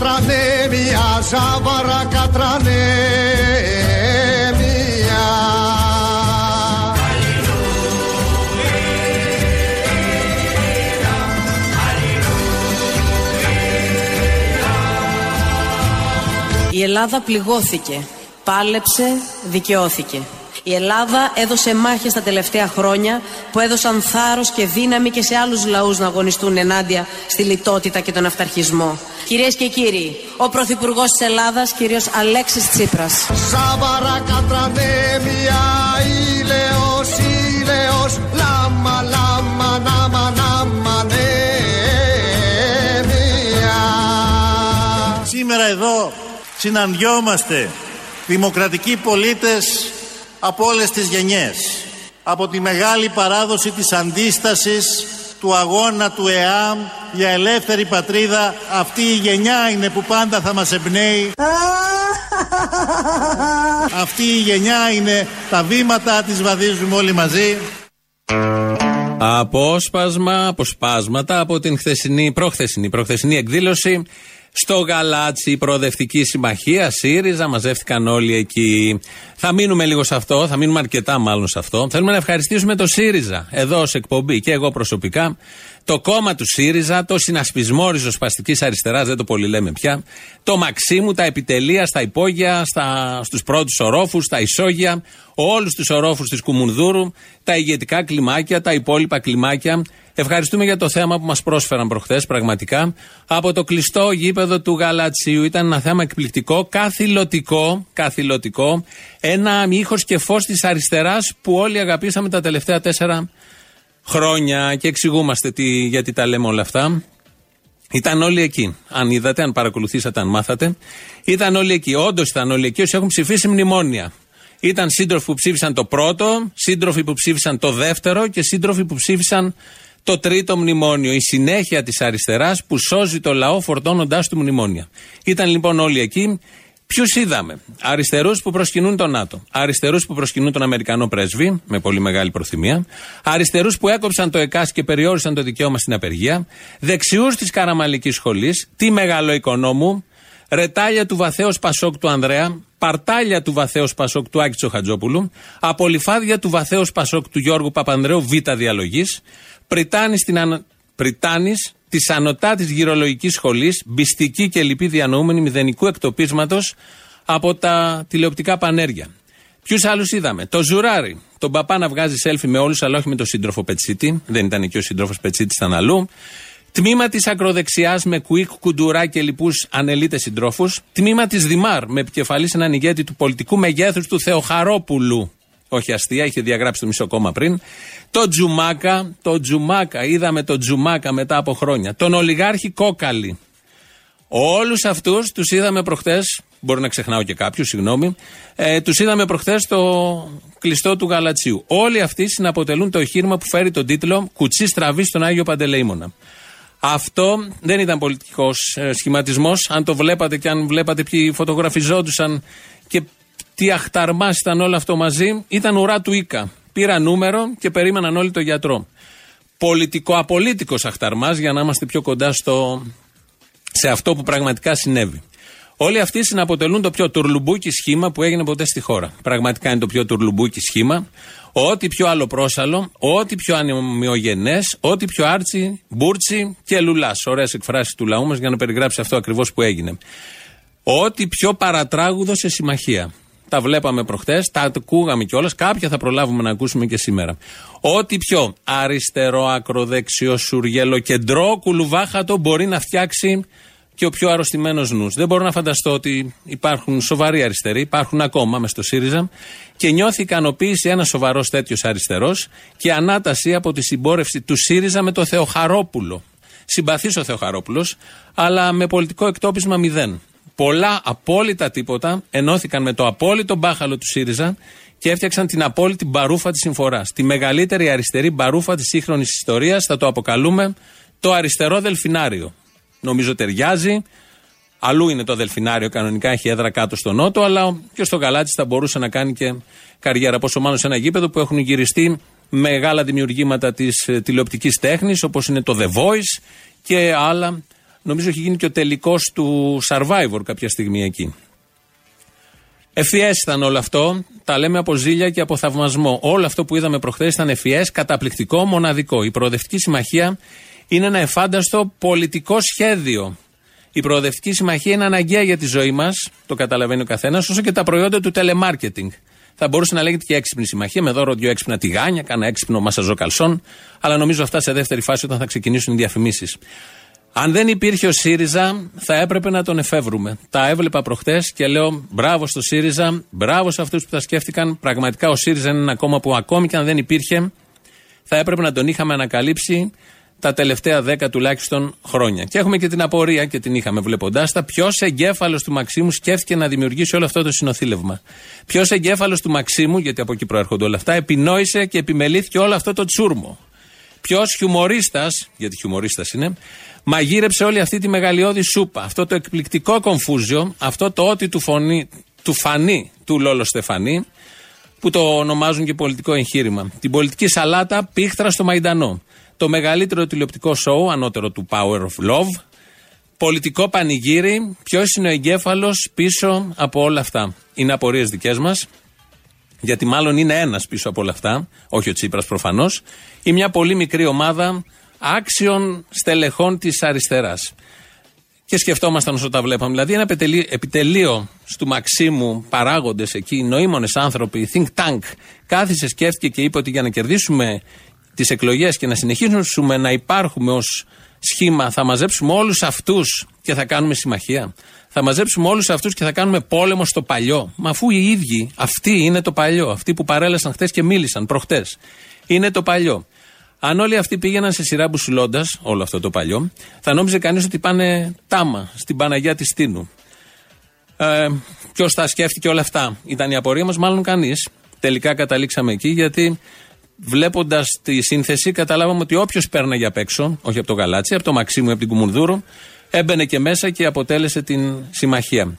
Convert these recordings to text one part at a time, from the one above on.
κατρανέ, μια ζάβαρα κατρανέ, Η Ελλάδα πληγώθηκε, πάλεψε, δικαιώθηκε. Η Ελλάδα έδωσε μάχες τα τελευταία χρόνια που έδωσαν θάρρος και δύναμη και σε άλλους λαούς να αγωνιστούν ενάντια στη λιτότητα και τον αυταρχισμό. Κυρίες και κύριοι, ο Πρωθυπουργός της Ελλάδας, κύριος Αλέξης Τσίπρας. Σαβαρά κατρανέμια, ήλαιος, ήλαιος, λάμα, λάμα, νάμα, νάμα, Σήμερα εδώ συναντιόμαστε δημοκρατικοί πολίτες από όλες τις γενιές. Από τη μεγάλη παράδοση της αντίστασης του αγώνα του ΕΑΜ για ελεύθερη πατρίδα αυτή η γενιά είναι που πάντα θα μας εμπνέει αυτή η γενιά είναι τα βήματα της βαδίζουμε όλοι μαζί Απόσπασμα, αποσπάσματα από την χθεσινή, προχθεσινή, προχθεσινή εκδήλωση στο Γαλάτσι, η Προοδευτική Συμμαχία, ΣΥΡΙΖΑ, μαζεύτηκαν όλοι εκεί. Θα μείνουμε λίγο σε αυτό, θα μείνουμε αρκετά μάλλον σε αυτό. Θέλουμε να ευχαριστήσουμε το ΣΥΡΙΖΑ, εδώ ως εκπομπή και εγώ προσωπικά, το κόμμα του ΣΥΡΙΖΑ, το συνασπισμό ριζοσπαστικής αριστεράς, δεν το πολύ λέμε πια, το Μαξίμου, τα επιτελεία στα υπόγεια, στους πρώτους ορόφους, στα ισόγεια, όλους τους ορόφους της Κουμουνδούρου, τα ηγετικά κλιμάκια, τα υπόλοιπα κλιμάκια. Ευχαριστούμε για το θέμα που μας πρόσφεραν προχθές, πραγματικά. Από το κλειστό γήπεδο του Γαλατσίου ήταν ένα θέμα εκπληκτικό, καθηλωτικό, καθηλωτικό. Ένα ήχο και φως της αριστεράς που όλοι αγαπήσαμε τα τελευταία τέσσερα χρόνια και εξηγούμαστε τι, γιατί τα λέμε όλα αυτά. Ήταν όλοι εκεί. Αν είδατε, αν παρακολουθήσατε, αν μάθατε. Ήταν όλοι εκεί. Όντως ήταν όλοι εκεί όσοι έχουν ψηφίσει μνημόνια. Ήταν σύντροφοι που ψήφισαν το πρώτο, σύντροφοι που ψήφισαν το δεύτερο και σύντροφοι που ψήφισαν το τρίτο μνημόνιο. Η συνέχεια της αριστεράς που σώζει το λαό φορτώνοντάς του μνημόνια. Ήταν λοιπόν όλοι εκεί. Ποιους είδαμε, Αριστερούς που προσκυνούν τον ΝΑΤΟ. Αριστερούς που προσκυνούν τον Αμερικανό πρέσβη, με πολύ μεγάλη προθυμία. Αριστερούς που έκοψαν το ΕΚΑΣ και περιόρισαν το δικαίωμα στην απεργία. Δεξιούς της Καραμαλικής Σχολής. Τι μεγάλο οικονόμου. Ρετάλια του βαθέως Πασόκ του Ανδρέα. Παρτάλια του βαθέως Πασόκ του Άκη Τσοχατζόπουλου. Απολυφάδια του βαθέως Πασόκ του Γιώργου Παπανδρέου Β' διαλογής. Πριτάνης στην της ανωτάτης γυρολογικής σχολής, μπιστική και λυπή διανοούμενη μηδενικού εκτοπίσματος από τα τηλεοπτικά πανέρια. Ποιους άλλους είδαμε; Το Ζουράρι. Τον παπά να βγάζει σέλφι με όλους, αλλά όχι με τον σύντροφο Πετσίτη. Δεν ήταν εκεί ο σύντροφος Πετσίτης, ήταν αλλού. Τμήμα της ακροδεξιάς με Κουίκ, Κουντουρά και λοιπούς ανελίτες συντρόφους. Τμήμα της Δημάρ με επικεφαλής έναν ηγέτη του πολιτικού μεγέθους του Θεοχαρόπουλου. Όχι αστεία, είχε διαγράψει το μισό κόμμα πριν. Το Τζουμάκα, το Τζουμάκα, είδαμε το Τζουμάκα μετά από χρόνια. Τον Ολιγάρχη Κόκαλη. Όλους αυτούς τους είδαμε προχτές. Μπορεί να ξεχνάω και κάποιους, συγγνώμη. Ε, τους είδαμε προχθέ στο κλειστό του Γαλατσίου. Όλοι αυτοί συναποτελούν το οχήρημα που φέρει τον τίτλο Κουτσί στραβή στον Άγιο Παντελεήμονα. Αυτό δεν ήταν πολιτικός ε, σχηματισμός. Αν το βλέπατε και αν βλέπατε ποιοι φωτογραφιζόντουσαν και τι αχταρμά ήταν όλο αυτό μαζί, ήταν ουρά του Ίκα. Πήρα νούμερο και περίμεναν όλοι το γιατρό. Πολιτικό-απολίτικο αχταρμάς για να είμαστε πιο κοντά στο, σε αυτό που πραγματικά συνέβη. Όλοι αυτοί συναποτελούν το πιο τουρλουμπούκι σχήμα που έγινε ποτέ στη χώρα. Πραγματικά είναι το πιο τουρλουμπούκι σχήμα. Ό,τι πιο άλλο πρόσαλο, ό,τι πιο ανεμιογενέ, ό,τι πιο άρτσι, μπούρτσι και λουλάς. Ωραίες εκφράσεις του λαού μας για να περιγράψει αυτό ακριβώς που έγινε. Ό,τι πιο παρατράγουδο σε συμμαχία. Τα βλέπαμε προχθέ, τα ακούγαμε κιόλας. Κάποια θα προλάβουμε να ακούσουμε και σήμερα. Ό,τι πιο αριστερό, ακροδεξιό, σουργέλο, κεντρό, κουλουβάχατο μπορεί να φτιάξει και ο πιο αρρωστημένος νους. Δεν μπορώ να φανταστώ ότι υπάρχουν σοβαροί αριστεροί, υπάρχουν ακόμα μες στο ΣΥΡΙΖΑ και νιώθει ικανοποίηση ένας σοβαρός τέτοιος αριστερός και ανάταση από τη συμπόρευση του ΣΥΡΙΖΑ με το Θεοχαρόπουλο. Συμπαθή ο Θεοχαρόπουλος, αλλά με πολιτικό εκτόπισμα μηδέν. Πολλά απόλυτα τίποτα ενώθηκαν με το απόλυτο μπάχαλο του ΣΥΡΙΖΑ και έφτιαξαν την απόλυτη μπαρούφα της συμφοράς. Τη μεγαλύτερη αριστερή μπαρούφα της σύγχρονης ιστορίας, θα το αποκαλούμε το αριστερό δελφινάριο. Νομίζω ταιριάζει. Αλλού είναι το Δελφινάριο, κανονικά έχει έδρα κάτω στο Νότο, αλλά και στο Γαλάτσι θα μπορούσε να κάνει και καριέρα. Πόσο μάλλον σε ένα γήπεδο που έχουν γυριστεί μεγάλα δημιουργήματα της ε, τηλεοπτικής τέχνης, όπως είναι το The Voice και άλλα Νομίζω έχει γίνει και ο τελικός του Survivor κάποια στιγμή εκεί. Ευφιέ ήταν όλο αυτό. Τα λέμε από ζήλια και από θαυμασμό. Όλο αυτό που είδαμε προχθές ήταν ευφιέ, καταπληκτικό, μοναδικό. Η Προοδευτική Συμμαχία είναι ένα εφάνταστο πολιτικό σχέδιο. Η Προοδευτική Συμμαχία είναι αναγκαία για τη ζωή μας, το καταλαβαίνει ο καθένας, όσο και τα προϊόντα του telemarketing. Θα μπορούσε να λέγεται και έξυπνη συμμαχία, με δώρο δύο έξυπνα τηγάνια, κάνα έξυπνο μασαζό καλσόν, αλλά νομίζω αυτά σε δεύτερη φάση όταν θα ξεκινήσουν οι διαφημίσεις. Αν δεν υπήρχε ο ΣΥΡΙΖΑ, θα έπρεπε να τον εφεύρουμε. Τα έβλεπα προχτές και λέω μπράβο στο ΣΥΡΙΖΑ, μπράβο σε αυτούς που τα σκέφτηκαν. Πραγματικά ο ΣΥΡΙΖΑ είναι ένα κόμμα που ακόμη και αν δεν υπήρχε, θα έπρεπε να τον είχαμε ανακαλύψει τα τελευταία δέκα τουλάχιστον χρόνια. Και έχουμε και την απορία και την είχαμε βλέποντάς τα. Ποιος εγκέφαλος του Μαξίμου σκέφτηκε να δημιουργήσει όλο αυτό το συνοθήλευμα. Ποιος εγκέφαλος του Μαξίμου, γιατί από εκεί προέρχονται όλα αυτά, επινόησε και επιμελήθηκε όλο αυτό το τσούρμο. Ποιος χιουμορίστας, γιατί χιουμορίστας είναι, μαγείρεψε όλη αυτή τη μεγαλειώδη σούπα. Αυτό το εκπληκτικό κομφούζιο, αυτό το ότι του, φωνή, του φανεί του Λόλο Στεφανή, που το ονομάζουν και πολιτικό εγχείρημα. Την πολιτική σαλάτα πίχτρα στο Μαϊντανό. Το μεγαλύτερο τηλεοπτικό σοου, ανώτερο του Power of Love. Πολιτικό πανηγύρι. Ποιος είναι ο εγκέφαλος πίσω από όλα αυτά. Είναι απορίες δικές μας. Γιατί μάλλον είναι ένας πίσω από όλα αυτά. Όχι ο Τσίπρας προφανώς. Ή μια πολύ μικρή ομάδα άξιων στελεχών της αριστεράς. Και σκεφτόμασταν όσο τα βλέπαμε. Δηλαδή, ένα επιτελείο του Μαξίμου, παράγοντες εκεί, νοήμονες άνθρωποι, think tank, κάθισε, σκέφτηκε και είπε ότι για να κερδίσουμε τις εκλογές και να συνεχίσουμε να υπάρχουμε ως σχήμα, θα μαζέψουμε όλους αυτούς και θα κάνουμε συμμαχία. Θα μαζέψουμε όλους αυτούς και θα κάνουμε πόλεμο στο παλιό. Μα αφού οι ίδιοι, αυτοί είναι το παλιό. Αυτοί που παρέλασαν χθες και μίλησαν προχτές. Είναι το παλιό. Αν όλοι αυτοί πήγαιναν σε σειρά μπουσουλώντας όλο αυτό το παλιό, θα νόμιζε κανείς ότι πάνε τάμα στην Παναγία της Τίνου. Ε, Ποιος τα σκέφτηκε όλα αυτά, ήταν η απορία μας, μάλλον κανείς. Τελικά καταλήξαμε εκεί γιατί βλέποντας τη σύνθεση, καταλάβαμε ότι όποιος πέρναγε απ' έξω, όχι από το Γαλάτσι, από το Μαξίμου, από την Κουμουνδούρο, έμπαινε και μέσα και αποτέλεσε την συμμαχία.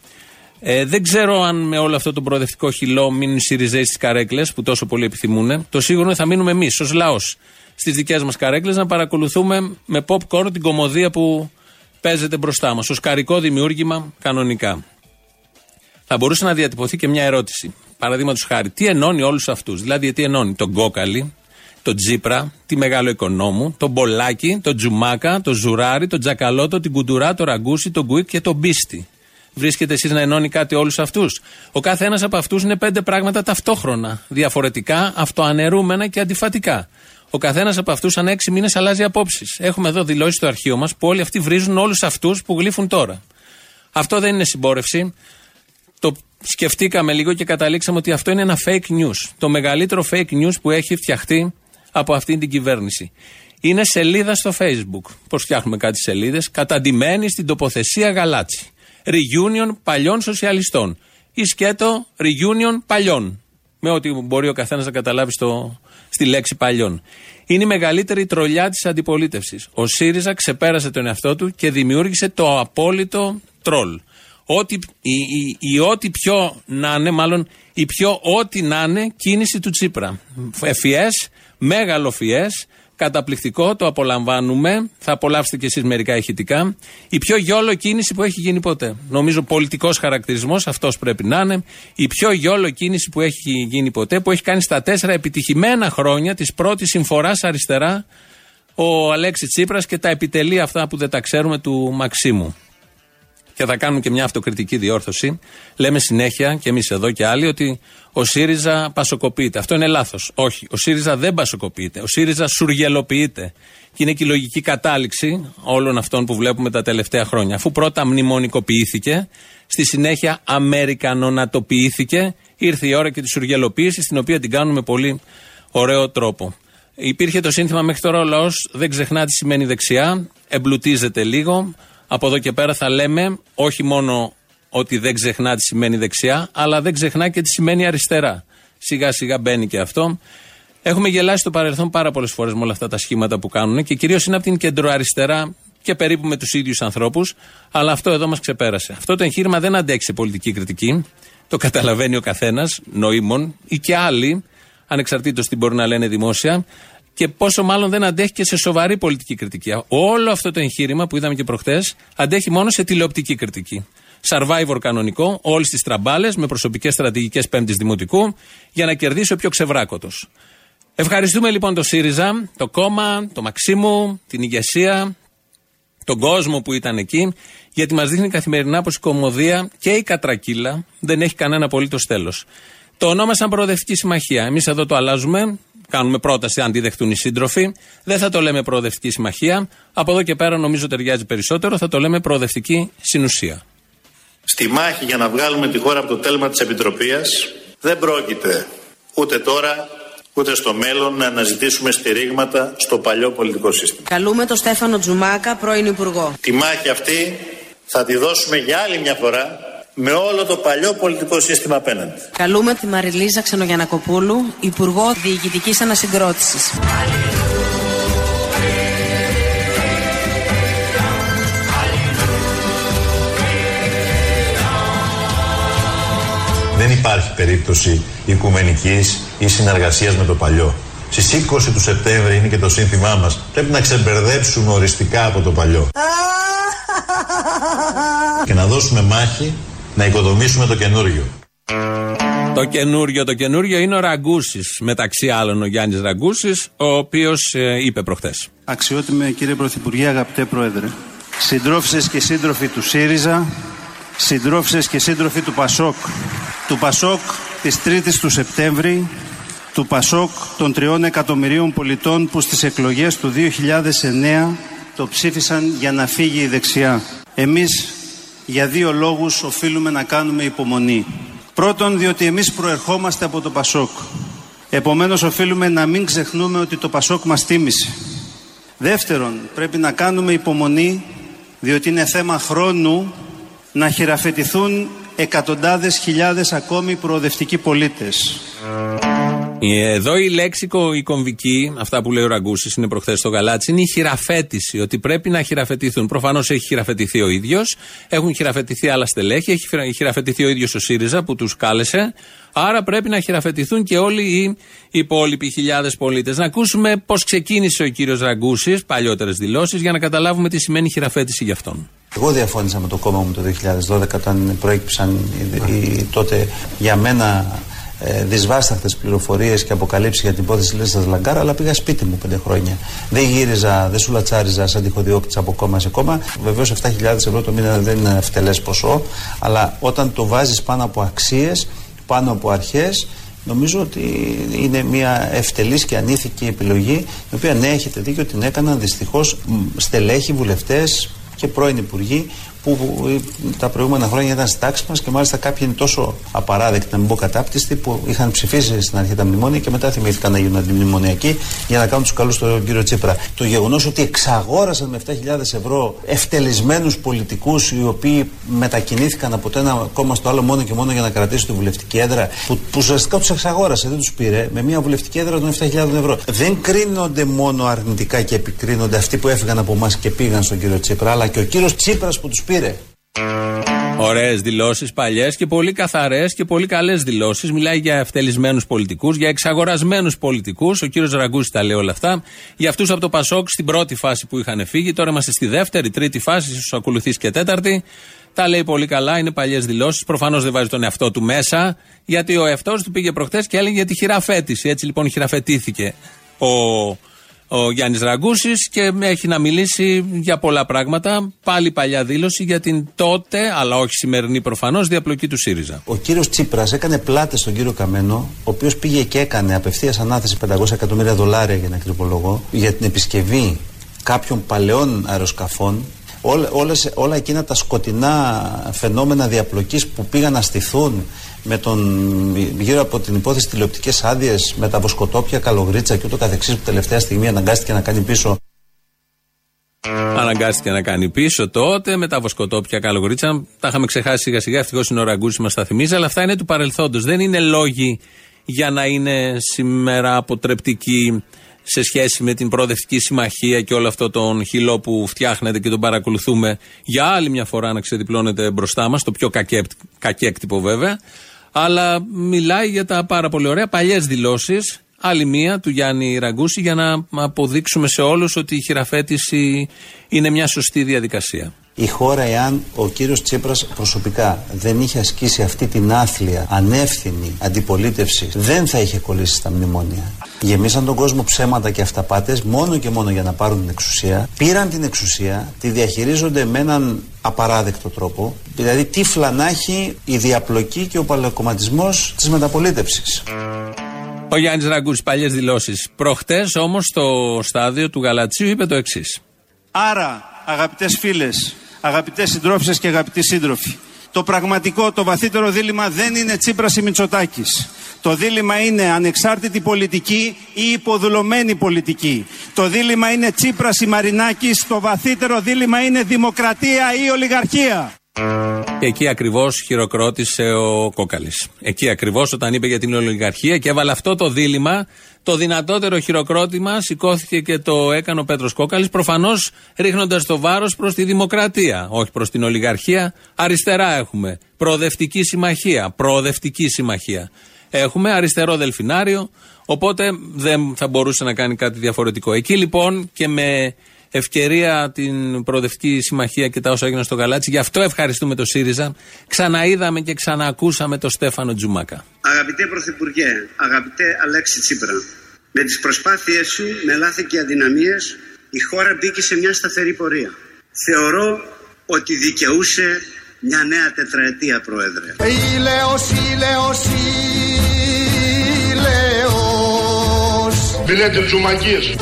Ε, δεν ξέρω αν με όλο αυτό το προοδευτικό χυλό μείνουν οι Σιριζέοι στι καρέκλες που τόσο πολύ επιθυμούν. Το σίγουρο είναι θα μείνουμε εμείς ως λαός στις δικές μας καρέκλες να παρακολουθούμε με popcorn την κωμωδία που παίζεται μπροστά μας. Οσκαρικό δημιούργημα κανονικά. Θα μπορούσε να διατυπωθεί και μια ερώτηση. Παραδείγματος χάρη, τι ενώνει όλους αυτούς; Δηλαδή, τι ενώνει τον Κόκαλη, τον Τσίπρα, τη Μεγαλοοικονόμου, τον Πολάκη, τον Τζουμάκα, τον Ζουράρι, τον Τσακαλώτο, την Κουντουρά, τον Ραγκούση, τον Κουίκ και τον Μπίστη. Βρίσκετε εσείς να ενώνει κάτι όλους αυτούς; Ο κάθε ένας από αυτούς είναι πέντε πράγματα ταυτόχρονα. Διαφορετικά, αυτοαναιρούμενα και αντιφατικά. Ο καθένας από αυτούς ανά έξι μήνες αλλάζει απόψεις. Έχουμε εδώ δηλώσεις στο αρχείο μας που όλοι αυτοί βρίζουν όλους αυτούς που γλύφουν τώρα. Αυτό δεν είναι συμπόρευση. Το σκεφτήκαμε λίγο και καταλήξαμε ότι αυτό είναι ένα fake news. Το μεγαλύτερο fake news που έχει φτιαχτεί από αυτήν την κυβέρνηση. Είναι σελίδα στο Facebook. Πώς φτιάχνουμε κάτι σελίδες; Καταντημένη στην τοποθεσία Γαλάτσι. Reunion παλιών σοσιαλιστών. Ή σκέτο reunion παλιών. Με ό,τι μπορεί ο καθένας να καταλάβει στο, στη λέξη παλιών. Είναι η μεγαλύτερη τρολιά της αντιπολίτευσης. Ο ΣΥΡΙΖΑ ξεπέρασε τον εαυτό του και δημιούργησε το απόλυτο τρόλ. Ό,τι, η, η, η ό,τι πιο να είναι, μάλλον η πιο ό,τι να είναι κίνηση του Τσίπρα. Εφιές, μέγαλο φιές, Καταπληκτικό, το απολαμβάνουμε. Θα απολαύσετε κι εσείς μερικά ηχητικά. Η πιο γιόλο κίνηση που έχει γίνει ποτέ. Νομίζω πολιτικός χαρακτηρισμός αυτός πρέπει να είναι. Η πιο γιόλο κίνηση που έχει γίνει ποτέ, που έχει κάνει στα τέσσερα επιτυχημένα χρόνια της πρώτης συμφοράς αριστερά ο Αλέξη Τσίπρας και τα επιτελεί αυτά που δεν τα ξέρουμε του Μαξίμου και θα κάνουμε και μια αυτοκριτική διόρθωση. Λέμε συνέχεια και εμείς εδώ και άλλοι ότι ο ΣΥΡΙΖΑ πασοκοπείται. Αυτό είναι λάθος. Όχι. Ο ΣΥΡΙΖΑ δεν πασοκοπείται. Ο ΣΥΡΙΖΑ σουργελοποιείται. Και είναι και η λογική κατάληξη όλων αυτών που βλέπουμε τα τελευταία χρόνια. Αφού πρώτα μνημονικοποιήθηκε, στη συνέχεια αμερικανονατοποιήθηκε, ήρθε η ώρα και της σουργελοποίηση, την οποία την κάνουμε με πολύ ωραίο τρόπο. Υπήρχε το σύνθημα μέχρι τώρα ο λαός δεν ξεχνά τι σημαίνει δεξιά, εμπλουτίζεται λίγο. Από εδώ και πέρα θα λέμε όχι μόνο ότι δεν ξεχνά τι σημαίνει δεξιά, αλλά δεν ξεχνά και τι σημαίνει αριστερά. Σιγά σιγά μπαίνει και αυτό. Έχουμε γελάσει στο παρελθόν πάρα πολλές φορές με όλα αυτά τα σχήματα που κάνουν και κυρίως είναι από την κεντροαριστερά και περίπου με τους ίδιους ανθρώπους. Αλλά αυτό εδώ μας ξεπέρασε. Αυτό το εγχείρημα δεν αντέχει σε πολιτική κριτική. Το καταλαβαίνει ο καθένας, νοήμων ή και άλλοι, ανεξαρτήτως τι μπορεί να λένε δημόσια. και πόσο μάλλον δεν αντέχει και σε σοβαρή πολιτική κριτική. Όλο αυτό το εγχείρημα που είδαμε και προχθέ αντέχει μόνο σε τηλεοπτική κριτική. Survivor κανονικό, όλες τις τραμπάλες με προσωπικές στρατηγικές Πέμπτης Δημοτικού για να κερδίσει ο πιο ξεβράκωτος. Ευχαριστούμε λοιπόν το ΣΥΡΙΖΑ, το κόμμα, το Μαξίμου, την ηγεσία, τον κόσμο που ήταν εκεί, γιατί μας δείχνει καθημερινά πως η κομμωδία και η κατρακύλα δεν έχει κανένα απολύτως τέλος. Το ονόμασαν Προοδευτική Συμμαχία. Εμείς εδώ το αλλάζουμε. Κάνουμε πρόταση αν τη δεχτούν οι σύντροφοι. Δεν θα το λέμε Προοδευτική Συμμαχία. Από εδώ και πέρα νομίζω ταιριάζει περισσότερο. Θα το λέμε Προοδευτική Συνουσία. Στη μάχη για να βγάλουμε τη χώρα από το τέλμα της Επιτροπή δεν πρόκειται ούτε τώρα ούτε στο μέλλον να αναζητήσουμε στηρίγματα στο παλιό πολιτικό σύστημα. Καλούμε τον Στέφανο Τζουμάκα, πρώην Υπουργό. Τη μάχη αυτή θα τη δώσουμε για άλλη μια φορά με όλο το παλιό πολιτικό σύστημα απέναντι. Καλούμε τη Μαριλίζα Ξενογιανακοπούλου, Υπουργό Διοικητικής Ανασυγκρότησης. Υπάρχει περίπτωση οικουμενικής ή συνεργασίας με το παλιό. Στις 20 του Σεπτέμβρη είναι και το σύνθημά μας. Πρέπει να ξεμπερδέψουμε οριστικά από το παλιό. και να δώσουμε μάχη να οικοδομήσουμε το καινούριο. Το καινούριο, το καινούριο είναι ο Ραγκούσης. Μεταξύ άλλων ο Γιάννης Ραγκούσης, ο οποίος ε, είπε προχθές. Αξιότιμε κύριε Πρωθυπουργέ, αγαπητέ Πρόεδρε. Συντρόφισε και σύντροφοι του ΣΥΡΙΖΑ, συντρόφισε και σύντροφοι του ΠΑΣΟΚ. Του ΠΑΣΟΚ της 3η του Σεπτέμβρη, του ΠΑΣΟΚ των τριών εκατομμυρίων πολιτών που στις εκλογές του 2009 το ψήφισαν για να φύγει η δεξιά. Εμείς για δύο λόγους οφείλουμε να κάνουμε υπομονή. Πρώτον, διότι εμείς προερχόμαστε από το Πασόκ. Επομένως, οφείλουμε να μην ξεχνούμε ότι το Πασόκ μας τίμησε. Δεύτερον, πρέπει να κάνουμε υπομονή, διότι είναι θέμα χρόνου να χειραφετηθούν εκατοντάδες χιλιάδες ακόμη προοδευτικοί πολίτες. Εδώ η λέξη η κομβική, αυτά που λέει ο Ραγκούσης, είναι προχθές στο Γαλάτσι, είναι η χειραφέτηση. Ότι πρέπει να χειραφετηθούν. Προφανώς έχει χειραφετηθεί ο ίδιος, έχουν χειραφετηθεί άλλα στελέχη, έχει χειραφετηθεί ο ίδιος ο ΣΥΡΙΖΑ που τους κάλεσε. Άρα πρέπει να χειραφετηθούν και όλοι οι υπόλοιποι χιλιάδες πολίτες. Να ακούσουμε πώς ξεκίνησε ο κύριος Ραγκούσης, παλιότερες δηλώσεις, για να καταλάβουμε τι σημαίνει χειραφέτηση για αυτόν. Εγώ διαφώνησα με το κόμμα μου το 2012 όταν προέκυψαν τότε για μένα ε, δυσβάσταχτες πληροφορίες και αποκαλύψεις για την υπόθεση Λίστα Λαγκάρα, αλλά πήγα σπίτι μου πέντε χρόνια. Δεν γύριζα, δεν σουλατσάριζα σαν τυχοδιώκτης από κόμμα σε κόμμα. Βεβαίως 7.000 ευρώ το μήνα δεν είναι ευτελέ ποσό, αλλά όταν το βάζεις πάνω από αξίες, πάνω από αρχές, Νομίζω ότι είναι μια ευτελής και ανήθικη επιλογή, η οποία ναι, έχετε δίκιο, την έκαναν. Δυστυχώς στελέχοι, βουλευτές και πρώην υπουργοί που τα προηγούμενα χρόνια ήταν στη τάξη μας και μάλιστα κάποιοι είναι τόσο απαράδεκτοι, να μην πω κατάπτυστοι, που είχαν ψηφίσει στην αρχή τα μνημόνια και μετά θυμήθηκαν να γίνουν αντιμνημονιακοί για να κάνουν τους καλούς στον κύριο Τσίπρα. Το γεγονός ότι εξαγόρασαν με 7.000 ευρώ ευτελισμένους πολιτικούς οι οποίοι μετακινήθηκαν από το ένα κόμμα στο άλλο μόνο και μόνο για να κρατήσουν τη βουλευτική έδρα, που, που ουσιαστικά τους εξαγόρασε, δεν τους πήρε, με μια βουλευτική έδρα των 7.000 ευρώ. Δεν κρίνονται μόνο αρνητικά και επικρίνονται αυτοί που έφυγαν από εμάς και πήγαν στον κύριο Τσίπρα, αλλά και ο κύριος Τσίπρας που τους πήρε. Ωραίες δηλώσεις, παλιές και πολύ καθαρές και πολύ καλές δηλώσεις. Μιλάει για ευτελισμένους πολιτικούς, για εξαγορασμένους πολιτικούς. Ο κύριος Ραγκούση τα λέει όλα αυτά. Για αυτούς από το Πασόκ στην πρώτη φάση που είχαν φύγει. Τώρα είμαστε στη δεύτερη, τρίτη φάση, ίσως ακολουθήσει και τέταρτη. Τα λέει πολύ καλά, είναι παλιές δηλώσεις. Προφανώς δεν βάζει τον εαυτό του μέσα, γιατί ο εαυτός του πήγε προχθέ και έλεγε για τη χειραφέτηση. Έτσι λοιπόν χειραφετήθηκε ο ο Γιάννης Ραγκούσης και έχει να μιλήσει για πολλά πράγματα. Πάλι παλιά δήλωση για την τότε, αλλά όχι σημερινή προφανώς, διαπλοκή του ΣΥΡΙΖΑ. Ο κύριος Τσίπρας έκανε πλάτες στον κύριο Καμένο, ο οποίος πήγε και έκανε απευθείας ανάθεση 500 εκατομμύρια δολάρια για να κρυπολογώ, για την επισκευή κάποιων παλαιών αεροσκαφών όλα, όλες, όλα εκείνα τα σκοτεινά φαινόμενα διαπλοκής που πήγαν να στηθούν με τον, γύρω από την υπόθεση τηλεοπτικές άδειες με τα βοσκοτόπια, καλογρίτσα και ούτω καθεξής που τελευταία στιγμή αναγκάστηκε να κάνει πίσω Αναγκάστηκε να κάνει πίσω τότε με τα βοσκοτόπια καλογρίτσα. Τα είχαμε ξεχάσει σιγά σιγά. Ευτυχώς είναι ο Ραγκούση μας τα θυμίζει. Αλλά αυτά είναι του παρελθόντος. Δεν είναι λόγοι για να είναι σήμερα αποτρεπτικοί σε σχέση με την προοδευτική συμμαχία και όλο αυτό τον χυλό που φτιάχνεται και τον παρακολουθούμε για άλλη μια φορά να ξεδιπλώνεται μπροστά μας, το πιο κακέκτυπο βέβαια. Αλλά μιλάει για τα πάρα πολύ ωραία παλιές δηλώσεις Άλλη μία του Γιάννη Ραγκούση για να αποδείξουμε σε όλους ότι η χειραφέτηση είναι μια σωστή διαδικασία. Η χώρα, εάν ο κύριος Τσίπρας προσωπικά δεν είχε ασκήσει αυτή την άθλια, ανεύθυνη αντιπολίτευση, δεν θα είχε κολλήσει στα μνημόνια. Γεμίσαν τον κόσμο ψέματα και αυταπάτες μόνο και μόνο για να πάρουν την εξουσία. Πήραν την εξουσία, τη διαχειρίζονται με έναν απαράδεκτο τρόπο. Δηλαδή, τι φλανάχει η διαπλοκή και ο παλαιοκομματισμός της μεταπολίτευσης. Ο Γιάννης Ραγκούς, παλιές δηλώσεις. Προχτές όμως στο στάδιο του Γαλατσίου είπε το εξής. Άρα, αγαπητές φίλες, αγαπητές συντρόφισε και αγαπητοί σύντροφοι, το πραγματικό, το βαθύτερο δίλημα δεν είναι Τσίπρας ή Μητσοτάκης. Το δίλημα είναι ανεξάρτητη πολιτική ή υποδουλωμένη πολιτική. Το δίλημα είναι Τσίπρας ή Μαρινάκης. Το βαθύτερο δίλημα είναι δημοκρατία ή ολιγαρχία. Και εκεί ακριβώς χειροκρότησε ο Κόκαλης. Εκεί ακριβώς όταν είπε για την ολιγαρχία και έβαλε αυτό το δίλημα, το δυνατότερο χειροκρότημα, σηκώθηκε και το έκανε ο Πέτρος Κόκαλης, προφανώς ρίχνοντας το βάρος προς τη δημοκρατία, όχι προς την ολιγαρχία. Αριστερά έχουμε. Προοδευτική συμμαχία. Προοδευτική συμμαχία. Έχουμε αριστερό δελφινάριο, οπότε δεν θα μπορούσε να κάνει κάτι διαφορετικό. Εκεί λοιπόν και με ευκαιρία την Προοδευτική Συμμαχία και τα όσα έγιναν στο Γαλάτσι. Γι' αυτό ευχαριστούμε το ΣΥΡΙΖΑ. Ξαναείδαμε και ξαναακούσαμε το Στέφανο Τζουμάκα. Αγαπητέ Πρωθυπουργέ, αγαπητέ Αλέξη Τσίπρα, με τις προσπάθειές σου, με λάθη και αδυναμίες, η χώρα μπήκε σε μια σταθερή πορεία. Θεωρώ ότι δικαιούσε μια νέα τετραετία, Πρόεδρε. Ηλέος, ηλέος, ηλέος Μη λέτε τζουμακίες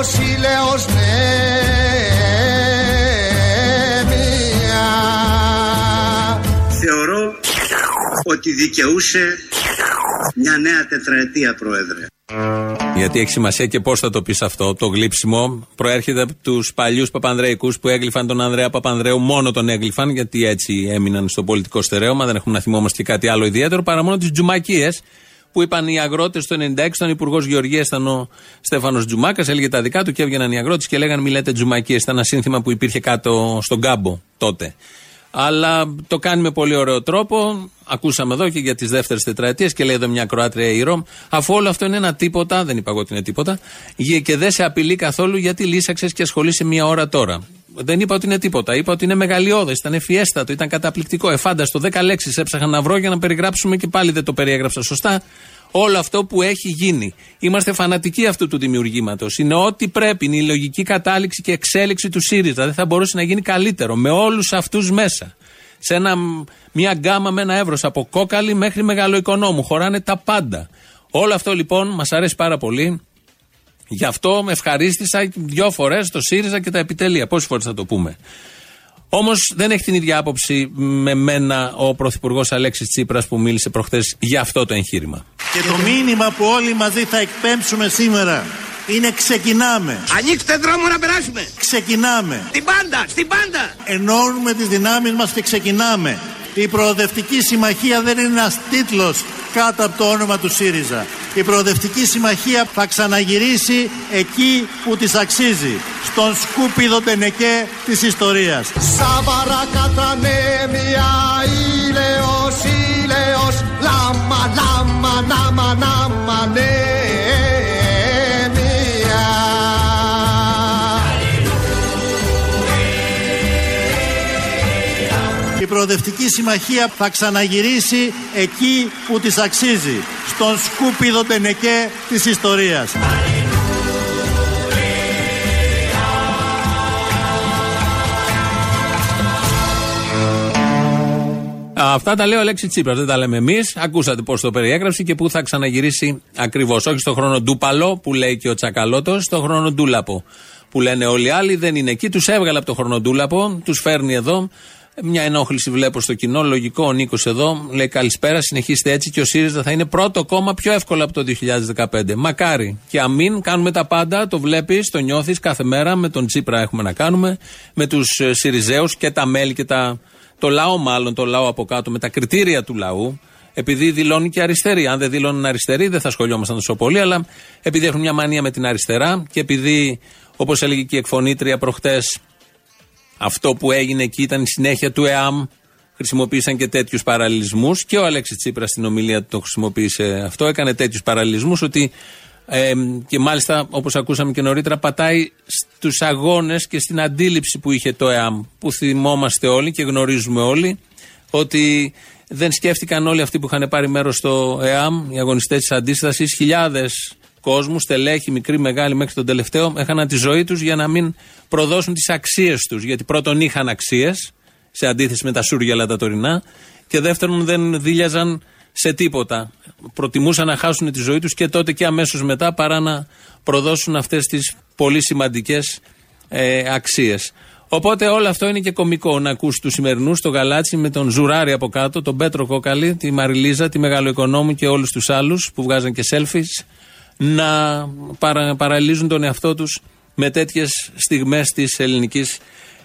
Ηλέος, ηλέος, ναι, μία Θεωρώ ότι δικαιούσε μια νέα τετραετία, Πρόεδρε. Γιατί έχει σημασία και πώς θα το πεις αυτό. Το γλύψιμο προέρχεται από τους παλιούς Παπανδρέικους που έγλυφαν τον Ανδρέα Παπανδρέου, μόνο τον έγλυφαν, γιατί έτσι έμειναν στο πολιτικό στερέωμα. Δεν έχουμε να θυμόμαστε και κάτι άλλο ιδιαίτερο, παρά μόνο τις τζουμακίες που είπαν οι αγρότες το 96, τον Υπουργός Γεωργίας ήταν ο Στέφανος Τζουμάκας, έλεγε τα δικά του και έβγαιναν οι αγρότες και λέγανε Μιλέτε τζουμακίες. Ήταν ένα σύνθημα που υπήρχε κάτω στον κάμπο τότε. Αλλά το κάνει με πολύ ωραίο τρόπο. Ακούσαμε εδώ και για τις δεύτερες τετραετίες και λέει εδώ μια Κροάτρια ήρω. Αφού όλο αυτό είναι ένα τίποτα, δεν είπα εγώ ότι είναι τίποτα, και δεν σε απειλεί καθόλου γιατί λύσαξες και ασχολείσαι μια ώρα τώρα. Δεν είπα ότι είναι τίποτα. Είπα ότι είναι μεγαλειώδες, ήταν ευφιέστατο, ήταν καταπληκτικό. Εφάνταστο, δέκα λέξεις έψαχνα να βρω για να περιγράψουμε και πάλι δεν το περιέγραψα σωστά. Όλο αυτό που έχει γίνει. Είμαστε φανατικοί αυτού του δημιουργήματος. Είναι ό,τι πρέπει. Είναι η λογική κατάληξη και εξέλιξη του ΣΥΡΙΖΑ. Δεν θα μπορούσε να γίνει καλύτερο. Με όλους αυτούς μέσα. Σε ένα, μια γκάμα με ένα εύρος από κόκαλη μέχρι μεγαλοοικονόμου. Χωράνε τα πάντα. Όλο αυτό λοιπόν μας αρέσει πάρα πολύ. Γι' αυτό με ευχαρίστησα δυο φορές το ΣΥΡΙΖΑ και τα επιτελεία. Πόσες φορές θα το πούμε. Όμως δεν έχει την ίδια άποψη με μένα ο Πρωθυπουργός Αλέξης Τσίπρας που μίλησε προχθές για αυτό το εγχείρημα. Και το μήνυμα που όλοι μαζί θα εκπέμψουμε σήμερα είναι ξεκινάμε. Ανοίξτε δρόμο να περάσουμε. Ξεκινάμε. Στην πάντα, στην πάντα. Ενώνουμε τις δυνάμεις μας και ξεκινάμε. Η Προοδευτική Συμμαχία δεν είναι ένας τίτλος κάτω από το όνομα του ΣΥΡΙΖΑ. Η Προοδευτική Συμμαχία θα ξαναγυρίσει εκεί που της αξίζει. Στον σκούπιδο τενεκέ της ιστορίας. Σαβαρά κατρανέμια ηλέος, ηλέος Λάμα, λάμα, νάμα, νάμα, Η Προοδευτική Συμμαχία θα ξαναγυρίσει εκεί που της αξίζει. Στον σκούπιδο τενεκέ της ιστορίας. Αυτά τα λέει ο Αλέξης Τσίπρας, δεν τα λέμε εμείς. Ακούσατε πώς το περιέγραψε και πού θα ξαναγυρίσει ακριβώς. Όχι στο χρόνο ντούπαλο που λέει και ο Τσακαλώτος, στο χρόνο ντούλαπο που λένε όλοι οι άλλοι. Δεν είναι εκεί. Τους έβγαλε από το χρόνο ντούλαπο, τους φέρνει εδώ. Μια ενόχληση βλέπω στο κοινό. Λογικό ο Νίκος εδώ λέει καλησπέρα, συνεχίστε έτσι και ο ΣΥΡΙΖΑ θα είναι πρώτο κόμμα πιο εύκολο από το 2015. Μακάρι. Και αμήν, κάνουμε τα πάντα, το βλέπεις, το νιώθεις κάθε μέρα. Με τον Τσίπρα έχουμε να κάνουμε, με τους ΣΥΡΙΖΑΕΟΥ και τα μέλη και τα το λαό, μάλλον το λαό από κάτω, με τα κριτήρια του λαού, επειδή δηλώνει και αριστερή. Αν δεν δηλώνουν αριστεροί, δεν θα σχολιόμασταν τόσο πολύ, αλλά επειδή έχουν μια μανία με την αριστερά και επειδή, όπως έλεγε και η εκφωνήτρια προχτές, αυτό που έγινε εκεί ήταν η συνέχεια του ΕΑΜ. χρησιμοποίησαν και τέτοιους παραλληλισμούς. Και ο Αλέξης Τσίπρας στην ομιλία του το χρησιμοποίησε αυτό. Έκανε τέτοιους παραλληλισμούς ότι ε, και μάλιστα όπως ακούσαμε και νωρίτερα πατάει στους αγώνες και στην αντίληψη που είχε το ΕΑΜ που θυμόμαστε όλοι και γνωρίζουμε όλοι ότι δεν σκέφτηκαν όλοι αυτοί που είχαν πάρει μέρος στο ΕΑΜ οι αγωνιστές της αντίστασης χιλιάδες κόσμου, στελέχη, μικροί, μεγάλοι μέχρι τον τελευταίο έχαναν τη ζωή τους για να μην προδώσουν τις αξίες τους γιατί πρώτον είχαν αξίες σε αντίθεση με τα σούργια τα τωρινά και δεύτερον δεν δίλιαζαν σε τίποτα. Προτιμούσαν να χάσουν τη ζωή τους και τότε και αμέσως μετά παρά να προδώσουν αυτές τις πολύ σημαντικές ε, αξίες. Οπότε όλο αυτό είναι και κωμικό να ακούς τους σημερινούς, το Γαλάτσι με τον Ζουράρι από κάτω, τον Πέτρο Κόκαλη, τη Μαριλίζα, τη Μεγαλοοικονόμου και όλους τους άλλους που βγάζαν και selfies να παρα, παραλληλίζουν τον εαυτό τους με τέτοιες στιγμές της ελληνικής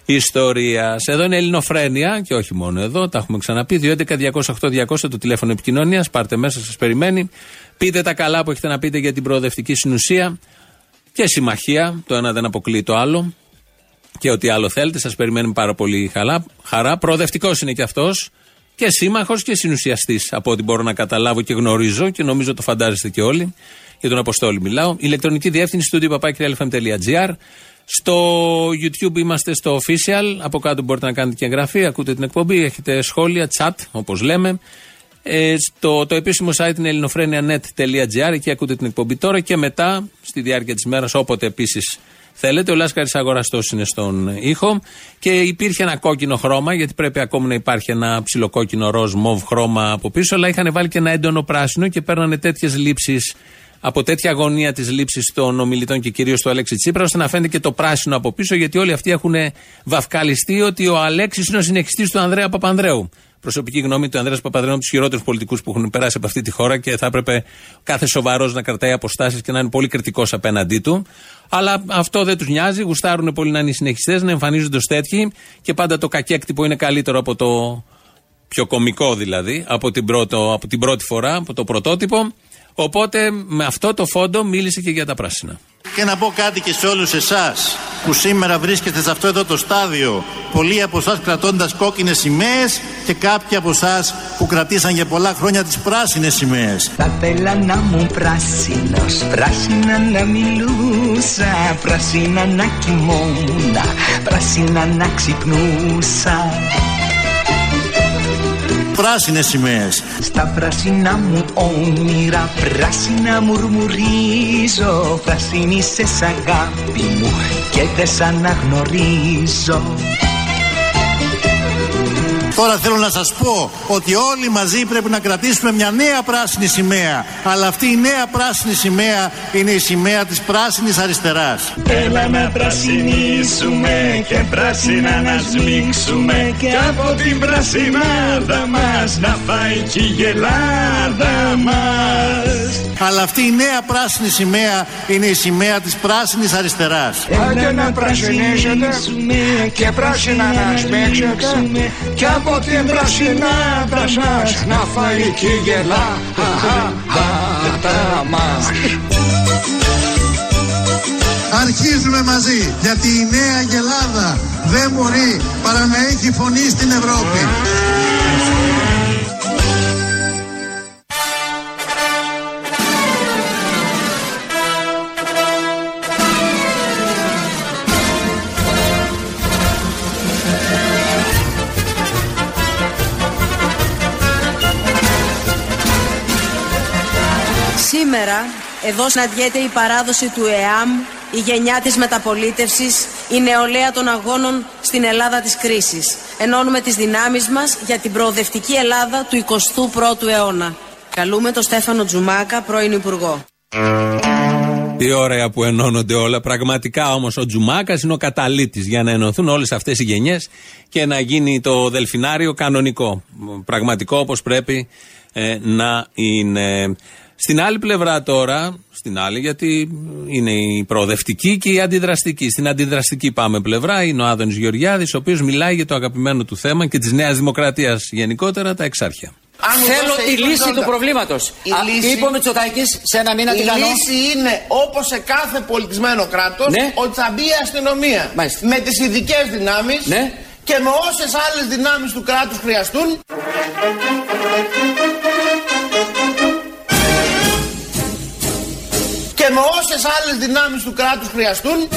ιστορίας. Εδώ είναι Ελληνοφρένια και όχι μόνο εδώ, τα έχουμε ξαναπεί. 211-208-200 το τηλέφωνο επικοινωνίας. Πάρτε μέσα, σας περιμένει. Πείτε τα καλά που έχετε να πείτε για την προοδευτική συνουσία και συμμαχία. Το ένα δεν αποκλείει το άλλο. Και ό,τι άλλο θέλετε, σας περιμένουμε πάρα πολύ χαρά. χαρά. Προοδευτικός είναι και αυτός. Και σύμμαχος και συνουσιαστής, από ό,τι μπορώ να καταλάβω και γνωρίζω και νομίζω το φαντάζεστε και όλοι. Για τον Αποστόλη μιλάω. Ηλεκτρονική διεύθυνση του στο YouTube είμαστε στο official. Από κάτω μπορείτε να κάνετε και εγγραφή. Ακούτε την εκπομπή. Έχετε σχόλια, chat, όπως λέμε. Ε, στο, το επίσημο site είναι ελληνοφρένια.net.gr. Εκεί ακούτε την εκπομπή τώρα και μετά, στη διάρκεια της μέρας, όποτε επίσης θέλετε. Ο Λάσκαρης Αγοραστός είναι στον ήχο. Και υπήρχε ένα κόκκινο χρώμα, γιατί πρέπει ακόμη να υπάρχει ένα ψιλοκόκκινο ροζ μοβ χρώμα από πίσω. Αλλά είχαν βάλει και ένα έντονο πράσινο και παίρνανε τέτοιες λήψεις από τέτοια αγωνία της λήψης των ομιλητών και κυρίως του Αλέξη Τσίπρας, ώστε να φαίνεται και το πράσινο από πίσω, γιατί όλοι αυτοί έχουν βαφκαλιστεί ότι ο Αλέξης είναι ο συνεχιστής του Ανδρέα Παπανδρέου. Προσωπική γνώμη του Ανδρέας Παπανδρέου είναι από τους χειρότερους πολιτικούς που έχουν περάσει από αυτή τη χώρα και θα έπρεπε κάθε σοβαρός να κρατάει αποστάσεις και να είναι πολύ κριτικός απέναντί του. Αλλά αυτό δεν τους νοιάζει. Γουστάρουν πολύ να είναι οι συνεχιστές, να εμφανίζονται ως τέτοιοι και πάντα το κακέκτυπο είναι καλύτερο από το πιο κομικό δηλαδή, από την, πρώτο, από την πρώτη φορά, από το πρωτότυπο. Οπότε με αυτό το φόντο μίλησε και για τα πράσινα. Και να πω κάτι και σε όλους εσάς που σήμερα βρίσκεστε σε αυτό εδώ το στάδιο πολλοί από εσάς κρατώντας κόκκινες σημαίες και κάποιοι από εσάς που κρατήσαν για πολλά χρόνια τις πράσινες σημαίες. Θα θέλα να μου πράσινος, πράσινα να μιλούσα, πράσινα να κοιμόμουν, πράσινα να ξυπνούσα πράσινες σημαίες. Στα πράσινα μου όνειρα, πράσινα μουρμουρίζω. Πράσινη σε αγάπη μου και δεν σ' αναγνωρίζω. Τώρα θέλω να σας πω ότι όλοι μαζί πρέπει να κρατήσουμε μια νέα πράσινη σημαία. Αλλά αυτή η νέα πράσινη σημαία είναι η σημαία της πράσινης αριστεράς. Έλα να πρασινίσουμε και πράσινα να σμίξουμε και από την πρασινάδα μας να φάει και η γελάδα μας. Αλλά αυτή η νέα πράσινη σημαία είναι η σημαία της πράσινης αριστεράς. Άντε να πρασινίσετε και πράσινα να σμίξετε και από την πρασινάδα σας να φάει και η γελάδα μας. Αρχίζουμε μαζί γιατί η νέα γελάδα δεν μπορεί παρά να έχει φωνή στην Ευρώπη. Εδώ συναντιέται η παράδοση του ΕΑΜ, η γενιά της μεταπολίτευσης, η νεολαία των αγώνων στην Ελλάδα της κρίσης. Ενώνουμε τις δυνάμεις μας για την προοδευτική Ελλάδα του 21ου αιώνα. Καλούμε τον Στέφανο Τζουμάκα, πρώην Υπουργό. Τι ωραία που ενώνονται όλα. Πραγματικά όμως ο Τζουμάκας είναι ο καταλήτης για να ενωθούν όλες αυτές οι γενιές και να γίνει το δελφινάριο κανονικό. Πραγματικό όπως πρέπει ε, να είναι. Στην άλλη πλευρά τώρα, στην άλλη γιατί είναι η προοδευτική και η αντιδραστική. Στην αντιδραστική πάμε πλευρά είναι ο Άδωνης Γεωργιάδης, ο οποίος μιλάει για το αγαπημένο του θέμα και της Νέας Δημοκρατίας γενικότερα, τα εξάρχεια. Θέλω τη λύση του προβλήματος. Είπε ο Μητσοτάκης σε ένα μήνα τι Η λύση είναι όπως σε κάθε πολιτισμένο κράτος ναι. ότι θα μπει η αστυνομία. Μάλιστα. Με τις ειδικές δυνάμεις ναι και με όσες άλλες δυνάμεις του κράτους χρειαστούν και με όσες άλλες δυνάμεις του κράτους χρειαστούν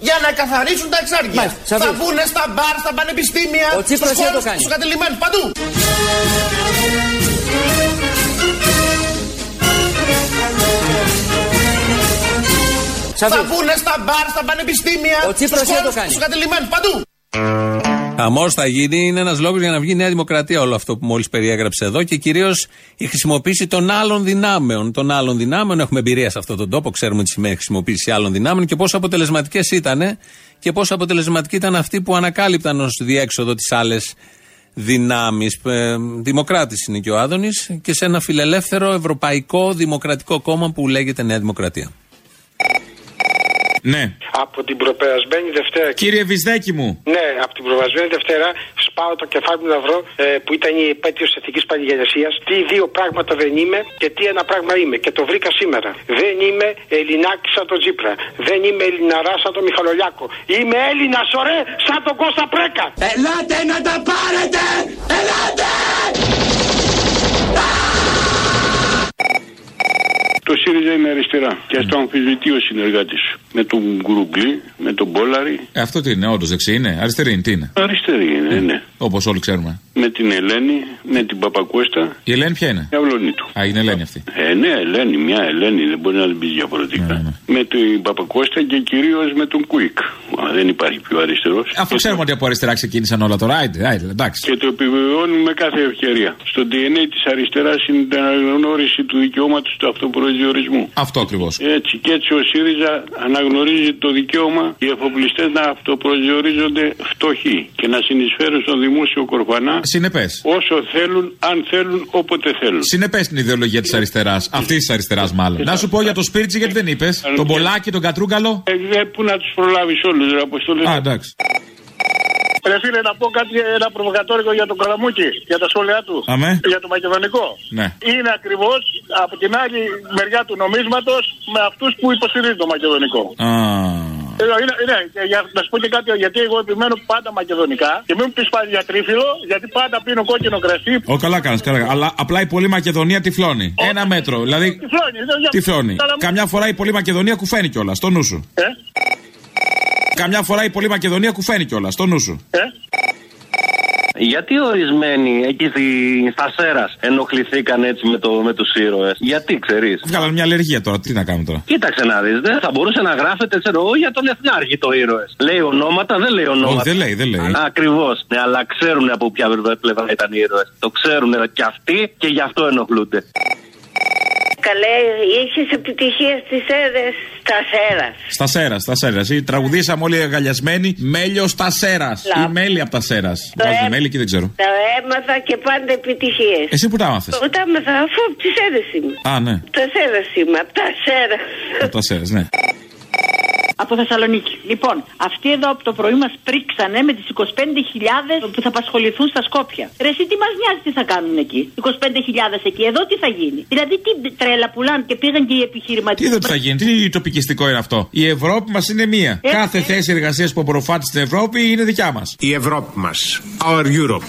για να καθαρίσουν τα εξάρτητα. Μάλιστα, Θα Σαββί. μπουν στα μπαρ, στα πανεπιστήμια, Ο Τσίπρας στους τι θα το χώρους, κάνει; στους κατελημένους, παντού. Θα Σαββί. μπουν στα μπαρ, στα πανεπιστήμια, Ο Τσίπρας στους τι θα το χώρους, κάνει; στους κατελημένους, παντού. Χαμός θα γίνει, είναι ένας λόγος για να βγει η Νέα Δημοκρατία όλο αυτό που μόλις περιέγραψε εδώ και κυρίως η χρησιμοποίηση των άλλων δυνάμεων. Των άλλων δυνάμεων, έχουμε εμπειρία σε αυτόν τον τόπο, ξέρουμε τι σημαίνει χρησιμοποίηση άλλων δυνάμεων και πόσο αποτελεσματικές ήταν και πόσο αποτελεσματικοί ήταν αυτοί που ανακάλυπταν ως διέξοδο τι άλλες δυνάμεις. Δημοκράτης είναι και ο Άδωνης και σε ένα φιλελεύθερο ευρωπαϊκό δημοκρατικό κόμμα που λέγεται Νέα Δημοκρατία. Ναι. Από την προπερασμένη Δευτέρα. Κύριε Βυσδέκη μου. Ναι, από την προπερασμένη Δευτέρα σπάω το κεφάλι μου να βρω ε, που ήταν η επέτειος εθνικής πανηγενεσία. Τι δύο πράγματα δεν είμαι και τι ένα πράγμα είμαι. Και το βρήκα σήμερα. Δεν είμαι Ελληνάκης σαν τον Τζίπρα. Δεν είμαι Ελληναράς σαν τον Μιχαλολιάκο. Είμαι Έλληνας, ωραία, σαν τον Κώστα Πρέκα. Ελάτε να τα πάρετε! Ελάτε! Το ΣΥΡΙΖΑ είναι αριστερά και ας το αμφισβητεί ο συνεργάτης σου. Με τον Γκουρούγκλι, με τον Μπόλαρη. Ε, αυτό τι είναι, όντως δεξί είναι. Αριστερή είναι, τι είναι; Αριστερή είναι, ναι. Όπως όλοι ξέρουμε. Με την Ελένη, με την Παπακώστα. Η Ελένη ποια είναι; Η αυλωνή του. Α, είναι Ελένη αυτή. Ε, ναι, Ελένη, μια Ελένη, δεν μπορεί να την πεις διαφορετικά. Με την Παπακώστα και κυρίως με τον Κουίκ. Α, δεν υπάρχει πιο αριστερός. Αφού ξέρουμε ότι από αριστερά ξεκίνησαν όλα τώρα. Άιντε, άιντε, εντάξει. Και το επιβεβαιώνουμε με κάθε ευκαιρία. Στο DNA της αριστεράς είναι η αναγνώριση του δικαιώματος του αυτοπροσδιορισμού. Αυτό ακριβώς. Έτσι και έτσι ο ΣΥΡΙΖΑ αναγνωρίζει το δικαίωμα οι εφοπλιστές να αυτοπροσδιορίζονται φτωχοί και να συνεισφέρουν στο δημόσιο κορφανά Συνεπές. όσο θέλουν, αν θέλουν, όποτε θέλουν. Συνεπές την ιδεολογία της αριστεράς. Αυτής της αριστεράς, μάλλον. Να σου πω για το Σπίρτσι, γιατί δεν είπες. Τον Πολάκη, τον Κατρούγκαλο. Ε, δε, πού να τους προλάβεις όλους, ρε Αποστολή. Α, εντάξει. Ρε φίλε, να πω κάτι, ένα προβοκατόρικο για τον Καλαμούκι, για τα σχόλιά τους. Αμέ. Για το μακεδονικό. Ναι. Είναι ακριβώς από την άλλη μεριά του νομίσματος με αυτούς που υποστηρίζουν το μακεδονικό. Α. Ε, Είναι, είναι, και για, να σου πω και κάτι, γιατί εγώ επιμένω πάντα μακεδονικά και μην μου πεις πάλι για τρίφυλλο, γιατί πάντα πίνω κόκκινο κρασί. Ω, καλά κάνεις, καλά. κάνεις. Αλλά απλά η Πολύ Μακεδονία τυφλώνει. Ένα μέτρο. Δηλαδή. Τυφλώνει, δεν- για- Τυφλώνει. Αλλά- Καμιά φορά η Πολύ Μακεδονία κουφαίνει κιόλας. Στο νου σου. Ε, Καμιά φορά η Πολύ Μακεδονία κουφαίνει κιόλας. Στο νου σου. ε; Γιατί ορισμένοι εκεί στη- στα Σέρας ενοχληθήκαν έτσι με, το, με τους ήρωες; Γιατί ξέρεις; Βγάλανε μια αλλεργία τώρα. Τι να κάνουμε τώρα; Κοίταξε να δεις, δεν θα μπορούσε να γράφεται ξέρω, εγώ, για τον Εθνάρχη το ήρωες. Λέει ονόματα, δεν λέει ονόματα. Όχι, δεν λέει, δεν λέει. Ακριβώς. Ναι, αλλά ξέρουν από ποια πλευρά ήταν οι ήρωες. Το ξέρουν και αυτοί και γι' αυτό ενοχλούνται. Καλέ, είχες επιτυχία στι έδρε στα Σέρα. Στα σέρα, στα σέρα. Ή τραγουδήσαμε όλοι αγκαλιασμένοι μέλιο στα σέρα. Λα. Ή μέλι από τα σέρας. Το Βάζετε ε- μέλι και δεν ξέρω. Τα έμαθα και πάντα επιτυχίες. Εσύ που τα άμαθε. Τα έμαθα αφού από τις έδρε είμαι. Α, ναι. Από τα Σέρας είμαι, από τα Σέρας. Από τα σέρας, ναι. Από Θεσσαλονίκη. Λοιπόν, αυτοί εδώ από το πρωί μας πρίξανε με τις 25.000 που θα απασχοληθούν στα Σκόπια. Ρε, εσύ τι μας νοιάζει τι θα κάνουν εκεί; 25.000 εκεί, εδώ τι θα γίνει; Δηλαδή, τι τρέλα πουλάνε και πήγαν και οι Τι επιχειρηματίε. εδώ τι θα γίνει, τι τοπικιστικό είναι αυτό; Η Ευρώπη μας είναι μία. Ε, Κάθε ε. θέση εργασίας που απορροφάται στην Ευρώπη είναι δικιά μας. Η Ευρώπη μας. Our Europe.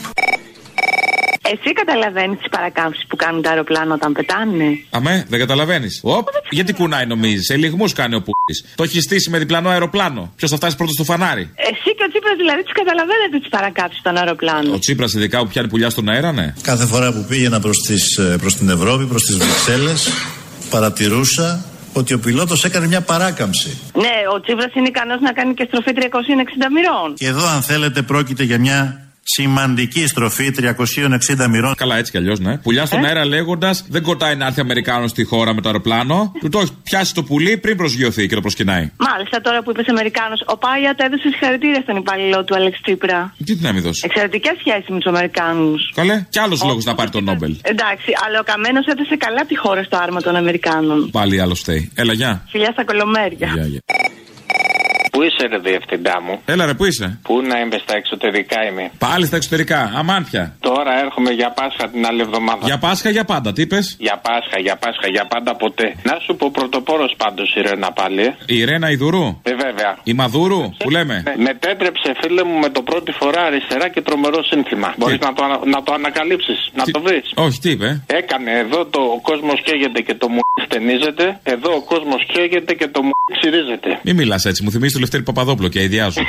Εσύ καταλαβαίνεις τις παρακάμψεις που κάνουν τα αεροπλάνα όταν πετάνε; Αμέ, δεν καταλαβαίνεις. Οπ, γιατί κουνάει νομίζεις. Σε λιγμούς κάνει ο πούτη. Το έχει στήσει με διπλανό αεροπλάνο. Ποιος θα φτάσει πρώτος στο φανάρι; Εσύ και ο Τσίπρας δηλαδή τι καταλαβαίνετε τις παρακάμψεις των αεροπλάνων. Ο Τσίπρας ειδικά που πιάνει πουλιά στον αέρα, ναι. Κάθε φορά που πήγαινα προς, τις, ε, προς την Ευρώπη, προς τις Βρυξέλλες, παρατηρούσα ότι ο πιλότος έκανε μια παράκαμψη. Ναι, ο Τσίπρας είναι ικανός να κάνει και στροφή 360 μοιρών. Και εδώ αν θέλετε πρόκειται για μια σημαντική στροφή 360 μοιρών. Καλά, έτσι κι αλλιώς, ναι. Πουλιά στον αέρα λέγοντας δεν κοτάει να έρθει Αμερικάνος στη χώρα με το αεροπλάνο. Του το έχεις πιάσει το πουλί πριν προσγειωθεί και το προσκυνάει. Μάλιστα τώρα που είπες Αμερικάνος, ο Πάιατ έδωσε συγχαρητήρια στον υπάλληλό του Αλεξ Τσίπρα. Τι να μην δώσει; Εξαιρετικές σχέσεις με τους Αμερικάνους. Καλέ, κι άλλος λόγος να πάρει τον Νόμπελ. Εντάξει, αλλά ο Καμένος έδωσε καλά τη χώρα στο άρμα των Αμερικάνων. Πάλι άλλο φταίει. Έλα, γεια. Φιλιά στα κολομέρια. Γεια, γεια. Πού είσαι, ρε διευθυντά μου; Έλα ρε, πού είσαι; Πού να είμαι στα εξωτερικά είμαι. Πάλι στα εξωτερικά. Αμάν πια. Τώρα έρχομαι για Πάσχα την άλλη εβδομάδα. Για Πάσχα για πάντα, τι είπες; Για Πάσχα, για Πάσχα, για πάντα ποτέ. Να σου πω πρωτοπόρος πάντως η Ρένα πάλι. ε. Η Ρένα Ιδουρού; Ε, βέβαια. Η Μαδούρου, που λέμε; Με, μετέτρεψε φίλε μου με το πρώτη φορά αριστερά και τρομερό σύνθημα. Μπορείς να το, ανα- να το ανακαλύψεις, να το βρεις; Όχι, τι είπε; Έκανε εδώ το ο κόσμος καίγεται και το μου στενίζεται. Εδώ ο κόσμος καίγεται και το μου ξυρίζεται. Μην μιλάς έτσι, μου θυμίζεις το Λευτέρη Παπαδόπουλο και αειδιάζω.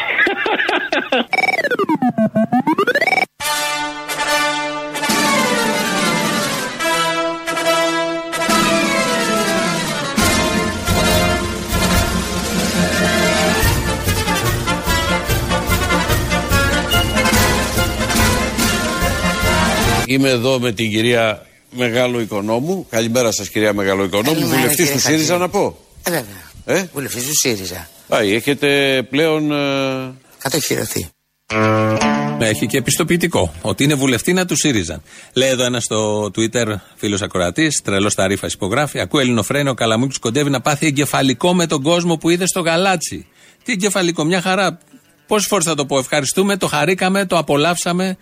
Είμαι εδώ με την κυρία Μεγάλο Οικονόμου. Καλημέρα σας, κυρία Μεγάλο Οικονόμου. Καλημέρα, Βουλευτής κύριε του ΣΥΡΙΖΑ, να πω. Ε, βέβαια. Ε; Βουλευτή του ΣΥΡΙΖΑ; Πάει, έχετε πλέον. ε, Κατοχυρωθεί. Έχει και επιστοποιητικό ότι είναι βουλευτήνα του ΣΥΡΙΖΑ. Λέει εδώ ένας στο Twitter φίλος ακροατής, τρελός ταρήφα υπογράφει. Ακούει Ελληνοφρένο, ο Καλαμούκης κοντεύει να πάθει εγκεφαλικό με τον κόσμο που είδε στο γαλάτσι. Τι εγκεφαλικό, μια χαρά. Πόσες φορές θα το πω, ευχαριστούμε, το χαρήκαμε, το απολαύσαμε.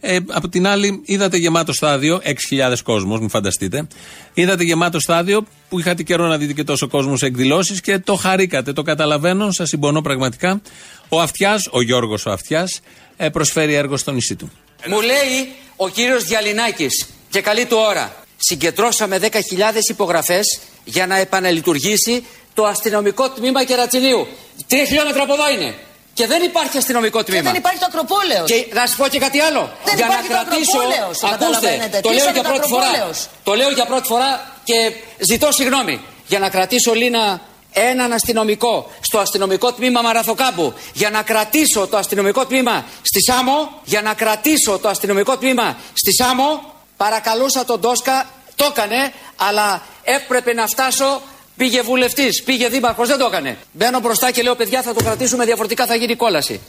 Ε, από την άλλη, είδατε γεμάτο στάδιο, 6.000 κόσμος, μην φανταστείτε. Είδατε γεμάτο στάδιο που είχατε καιρό να δείτε και τόσο κόσμος σε εκδηλώσεις και το χαρήκατε. Το καταλαβαίνω, σας συμπονώ πραγματικά. Ο Αυτιάς, ο Γιώργος ο Αυτιάς, ε, προσφέρει έργο στο νησί του. Μου λέει ο κύριος Διαλυνάκης και καλή του ώρα. Συγκεντρώσαμε 10.000 υπογραφές για να επαναλειτουργήσει το αστυνομικό τμήμα Κερατσινίου. Τρία χιλιόμετρα από εδώ είναι. Και δεν υπάρχει αστυνομικό τμήμα. δεν υπάρχει το Ακροπόλεως. Και να σου πω και κάτι άλλο. Δεν για να υπάρχει το κρατήσω. Ακροπόλεως, Ακούστε, καταλαβαίνετε. το λέω Κλείσατε για το πρώτη φορά. Ακροπόλεως. Το λέω για πρώτη φορά και ζητώ συγγνώμη. Για να κρατήσω Λίνα έναν αστυνομικό στο αστυνομικό τμήμα Μαραθοκάμπου. Για να κρατήσω το αστυνομικό τμήμα στη Σάμο. Για να κρατήσω το αστυνομικό τμήμα στη Σάμο. Παρακαλούσα τον Τόσκα, το έκανε, αλλά έπρεπε να φτάσω. Πήγε βουλευτής, πήγε δήμαρχος, δεν το έκανε. Μπαίνω μπροστά και λέω: Παιδιά, θα το κρατήσουμε διαφορετικά, θα γίνει κόλαση.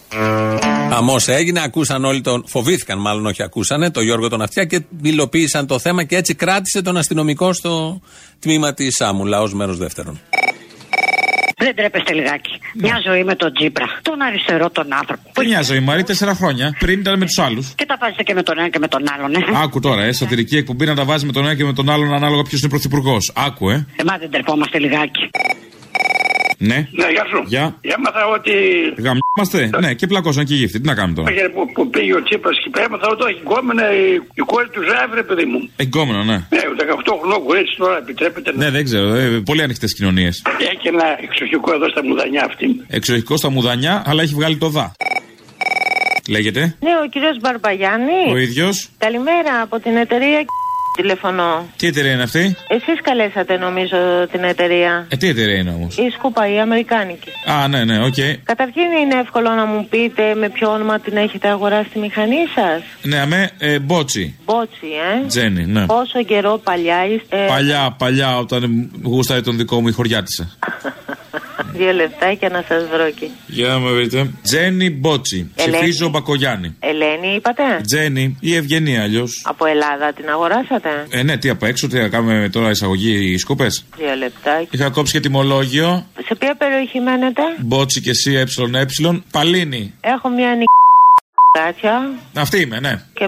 Χαμός έγινε, ακούσαν όλοι τον. Φοβήθηκαν, μάλλον όχι ακούσανε, τον Γιώργο τον Αυτιά και υλοποίησαν το θέμα και έτσι κράτησε τον αστυνομικό στο τμήμα της Σάμου, λαό μέρος δεύτερον. Δεν τρέπεστε λιγάκι. Μια ζωή με τον Τζίπρα. Τον αριστερό τον άνθρωπο. Δεν νοιάζει η Μαρή, τέσσερα χρόνια. Πριν ήταν με τους άλλους. Και τα βάζετε και με τον ένα και με τον άλλον, ε. Άκου τώρα, ε, σατυρική εκπομπή να τα βάζει με τον ένα και με τον άλλον ανάλογα ποιος είναι πρωθυπουργός. Άκου, ε. Εμά δεν τρεπόμαστε λιγάκι. Ναι. Ναι, γεια σου. Γεια. Έμαθα ότι. Γαμιόμαστε. Ναι, και πλακώσαν και γύφτη. Τι να κάνουμε τώρα; Όχι, ρε, Που, που πήγε ο Τσίπρας και πέρα, έμαθα ότι έχει γκόμενα η, η κόρη του Ζάβρε, παιδί μου. Εγκόμενο, ναι. Ναι, 18 χρονών κορίτσι τώρα επιτρέπεται να Ναι, δεν ξέρω. Ε, πολύ ανοιχτές κοινωνίες. έχει ένα εξοχικό εδώ στα μουδανιά αυτή. Εξοχικό στα μουδανιά, αλλά έχει βγάλει το δα. Λέγεται. Ναι, ο κύριος Μπαρμπαγιάννη. Ο ίδιος. Καλημέρα από την εταιρεία τηλεφωνώ. Τι εταιρεία είναι αυτή; Εσείς καλέσατε νομίζω την εταιρεία. Ε, τι εταιρεία είναι όμως; Η Σκούπα, η Αμερικάνικη. Α, ναι, ναι, οκ. Καταρχήν είναι εύκολο να μου πείτε με ποιο όνομα την έχετε αγοράσει τη μηχανή σας. Ναι, αμέ, ε, μπότσι. Μπότσι, ε. Τζένι, ναι. Πόσο καιρό παλιά είστε. Παλιά, παλιά, όταν γούσταρε τον δικό μου η χωριάτισσα. Δύο λεπτάκια να σας βρω εκεί. Για να με βρείτε. Τζένι Μπότσι. Ελένη. Ψηφίζω Μπακογιάννη. Ελένη είπατε; Τζένι ή Ευγενία αλλιώς. Από Ελλάδα την αγοράσατε; Ε, ναι, τι από έξω, τι να κάνουμε τώρα εισαγωγή οι σκούπε. Δύο λεπτάκια. Είχα κόψει και τιμολόγιο. Σε ποια περιοχή μένετε; Μπότσι και εσύ, ε, ε. Παλίνη. Έχω μια νοικάτια Αυτή είμαι, ναι. και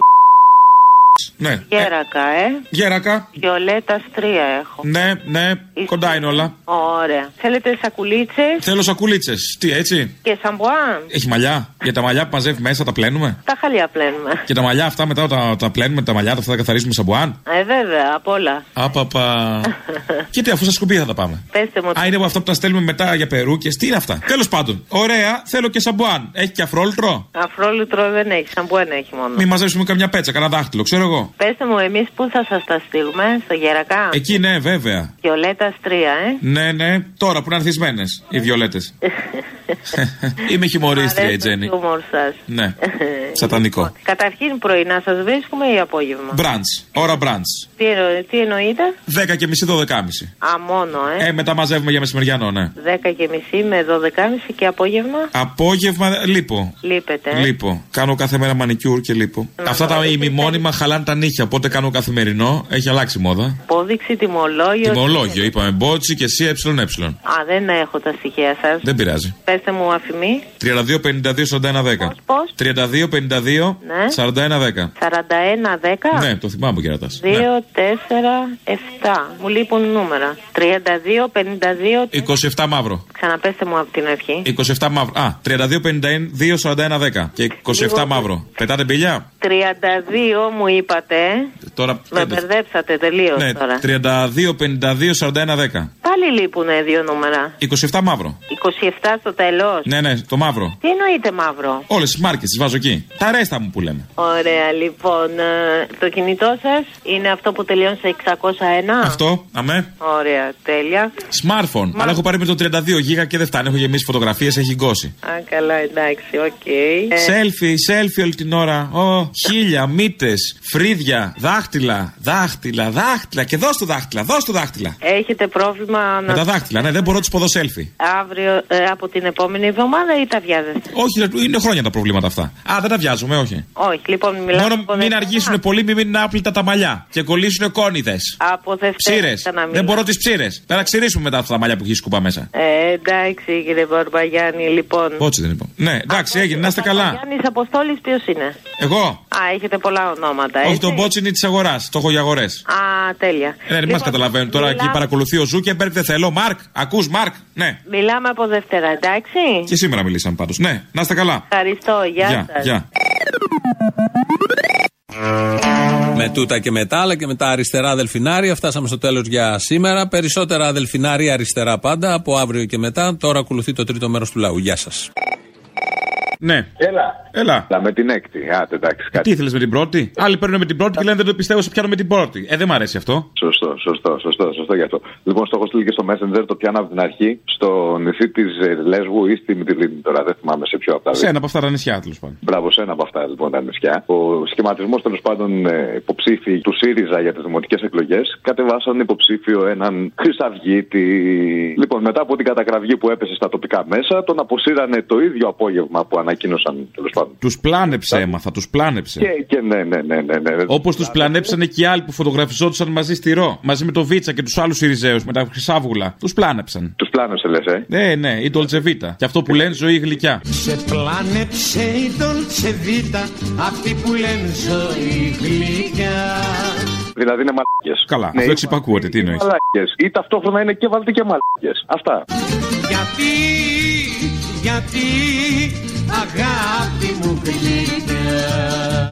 Ναι. γέρακα, ε. Γέρακα. Βιολέτα τρία έχω. Ναι, ναι, κοντά είναι όλα. Ωραία. Θέλετε σακουλίτσες; Θέλω σακουλίτσες. Τι, έτσι; και σαμπουάν; Έχει μαλλιά. Για τα μαλλιά που μαζεύει μέσα τα πλένουμε; Τα χαλιά πλένουμε. Και τα μαλλιά αυτά μετά τα, τα πλένουμε, τα μαλλιά αυτά τα καθαρίζουμε σαμπουάν. Ε, βέβαια, απ' όλα. Άπαπα. και τι, αφού στα σκουπίδια θα τα πάμε. Πείτε μου. Α, είναι από αυτά που τα στέλνουμε μετά για περούκες. Τι είναι αυτά; Τέλος πάντων. Ωραία, θέλω και σαμπουάν. Έχει και αφρόλουτρο. Αφρόλουτρο δεν έχει, σαμπουάν έχει μόνο. Μην μαζέψουμε καμιά πέτσα, κανένα δάχτυλο, ξέρω εγώ. Πετε μου, εμείς πού θα σας τα στείλουμε, στο Γερακά; Εκεί ναι, βέβαια. Βιολέτα τρία, ε. Ναι, ναι, τώρα που είναι ανθισμένες οι βιολέτες. Είμαι χειμωρίστρια η Τζέννη. Το χιούμορ σας. Ναι, σατανικό. Καταρχήν πρωινά σας βρίσκουμε ή απόγευμα; Μπραντς, ώρα μπραντς. Τι, εννο- τι εννοείτε; 10 και μισή, 12 μισή. Α, μόνο, ε. Ε, μετά μαζεύουμε για μεσημεριανό, ναι. 10 και μισή με 12.30 και απόγευμα; Απόγευμα, λείπω. Λείπετε. ε. Λείπω. Κάνω κάθε μέρα μανικιούρ και λείπω. Αυτά τα ημιμόνιμα χαλάνε τα τα νύχια, οπότε κάνω καθημερινό. Έχει αλλάξει η μόδα. Απόδειξη, τιμολόγιος. Τιμολόγιο, είπαμε μπότσι και εσύ ε. Α, δεν έχω τα στοιχεία σας. Δεν πειράζει. Πετε μου αφημί. 32-52-41-10. Πώς; 32-52-41-10. Ναι. 41-10. 41-10. Ναι, το θυμάμαι, κερατά. 2, 4, 7. Μου λείπουν νούμερα. 32, 52. 27 μαύρο. Ξαναπέστε μου από την αρχή. 27 μαύρο. Α, 32-52-41-10. Και 27 Λίγο- μαύρο. Πετάτε μπηλιά. 32 μου είπατε. Τώρα. Με πέντε. μπερδέψατε τελείως Ναι, τώρα. 32-52-41-10. Πάλι λείπουν δύο νούμερα. 27 μαύρο. 27 στο τέλος. Ναι, ναι, το μαύρο. Τι εννοείται μαύρο; Όλες τις μάρκες τις βάζω εκεί. Τα ρέστα μου που λέμε. Ωραία, λοιπόν. ε, Το κινητό σας είναι αυτό που τελειώνει σε 601. Αυτό, αμέ. Ωραία, τέλεια. Smartphone. Αλλά έχω πάρει με το 32 γίγα και δεν φτάνει. Έχω γεμίσει φωτογραφίες, έχει γκώσει. Α, καλά, εντάξει, οκ. Ε, Σέλφι, σέλφι όλη την ώρα. Ω, χείλια, μύτες, φρύδια, δάχτυλα, δάχτυλα, δάχτυλα. Και δώσ' του δάχτυλα, δώσ' του δάχτυλα. Έχετε πρόβλημα Με τα να... δάχτυλα, ναι, δεν μπορώ να τους πω δω σέλφι. αύριο ε, από την επόμενη εβδομάδα ή τα βιάζεστε; Όχι, είναι χρόνια τα προβλήματα αυτά. Α, δεν τα βιάζουμε, όχι. Όχι, λοιπόν, μιλάμε Μόνο από μην Δευτέρα. αργήσουν πολύ, μην μείνουν άπλυτα τα μαλλιά και κολλήσουν κόνιδες. Από Δευτέρα. Ψείρες. ξαναμιλάμε. Δεν μπορώ τις ψείρες. Θα να ξυρίσουμε μετά αυτά τα μαλλιά που έχει σκούπα μέσα. Ε, εντάξει, κύριε Μπαρμπαγιάννη, λοιπόν. Πότσι δεν είπα. Ναι, εντάξει, έγινε, να είστε καλά. Γιάννη Αποστόλης, ποιος είναι; Εγώ. Α, έχετε πολλά ονόματα, Όχι, έτσι. τον μπότσινι της αγοράς. Το έχω για αγορές. Α, τέλεια. Ε, δεν μας Λοιπόν, καταλαβαίνουν. Τώρα εκεί μιλάμε- παρακολουθεί ο Ζούκερμπεργκ, δεν θέλω. Μαρκ, ακούς Μαρκ. Ναι. Μιλάμε από Δευτέρα, εντάξει. Και σήμερα μιλήσαμε πάντως. Ναι, να είστε καλά. Ευχαριστώ, γεια, Γεια, σας. γεια. Με τούτα και με τ' άλλα και με τα αριστερά αδελφινάρια. Φτάσαμε στο τέλος για σήμερα. Περισσότερα αδελφινάρια αριστερά πάντα από αύριο και μετά. Τώρα ακολουθεί το τρίτο μέρος του λαού. Γεια σας. Ναι. Έλα. Έλα. Έλα, με την έκτη. Άτε, εντάξει, κάτι. Τι ήθελες με την πρώτη; Άλλοι παίρνουν με την πρώτη και λένε δεν το πιστεύω, σε πιάνω με την πρώτη. Ε, δεν μ' αρέσει αυτό. Σωστό, σωστό, σωστό, σωστό γι' αυτό. Λοιπόν, στο έχω στείλει και στο Messenger το πιάνω από την αρχή. Στο νησί της Λέσβου ή στη Μυτιλίνη τώρα. Δεν θυμάμαι σε ποιο από τα Σε δύο. ένα από αυτά τα νησιά τέλος πάντων. Μπράβο, σε ένα από αυτά λοιπόν τα νησιά. Ο σχηματισμός τέλος πάντων ε, υποψήφοι του ΣΥΡΙΖΑ για τις δημοτικές εκλογές κατεβάσαν υποψήφιο έναν Χρυσαυγίτη. Λοιπόν, μετά από την κατακραυγή που έπεσε στα τοπικά μέσα, τον αποσύρανε το ίδιο απόγευμα που ανακοίνωσαν τέλος πάντων. Τους πλάνεψε, έμαθα, τους πλάνεψε. Και, και ναι, ναι, ναι, ναι. ναι. Όπως τους πλανέψανε και οι άλλοι που φωτογραφιζόντουσαν μαζί στη Ρο, μαζί με το Βίτσα και τους άλλους Ιριζέους με τα χρυσάβουλα. Τους πλάνεψαν. Τους πλάνεψε, λες, ε. Ναι, ναι, η Ντολτσεβίτα. Και αυτό που λένε ζωή γλυκιά. Σε πλάνεψε η Dolce Vita Αυτή που λένε ζωή γλυκιά Δηλαδή είναι μαλακίε. Καλά, αυτό εξυπακούεται, τι εννοείς. Μαλακίε. Ή ταυτόχρονα είναι και βαλτί και μαλακίε. Αυτά. Γιατί, γιατί αγάπη μου γλυκιά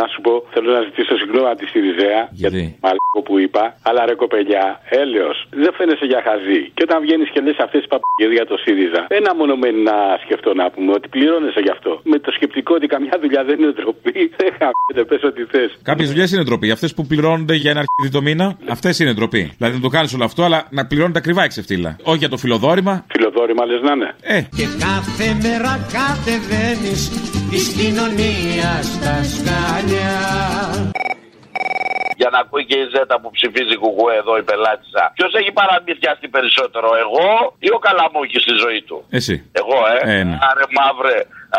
Να σου πω, θέλω να ζητήσω συγγνώμη από τη Σιριζέα για το μαλακό που είπα. Αλλά ρε κοπελιά, έλεος, δεν φαίνεσαι για χαζή. Και όταν βγαίνεις και λες αυτές τις παπαγγελίε για το ΣΥΡΙΖΑ, ένα μόνο μένει να σκεφτώ να πούμε ότι πληρώνεσαι γι' αυτό. Με το σκεπτικό ότι καμιά δουλειά δεν είναι ντροπή, δεν χαμete, πες ό,τι θες. Κάποιες δουλειές είναι ντροπή. Αυτές που πληρώνονται για ένα αρχίδι το μήνα, αυτές είναι ντροπή. Δηλαδή να το κάνεις όλο αυτό, αλλά να πληρώνει τα ακριβά εξεφτύλα. Όχι για το φιλοδόρημα. Φιλοδόρημα λες να είναι. Ε, Και κάθε μέρα κατεβαίνεις της κοινωνίας στα σκάλια Για να ακούει και η Ζέτα που ψηφίζει κουκουέ εδώ η πελάτησα. Ποιος έχει παραμυθιαστεί περισσότερο, εγώ ή ο Καλαμούκης στη ζωή του; εσύ. Εγώ, ε. Ε, ναι. Άρε μαύρε,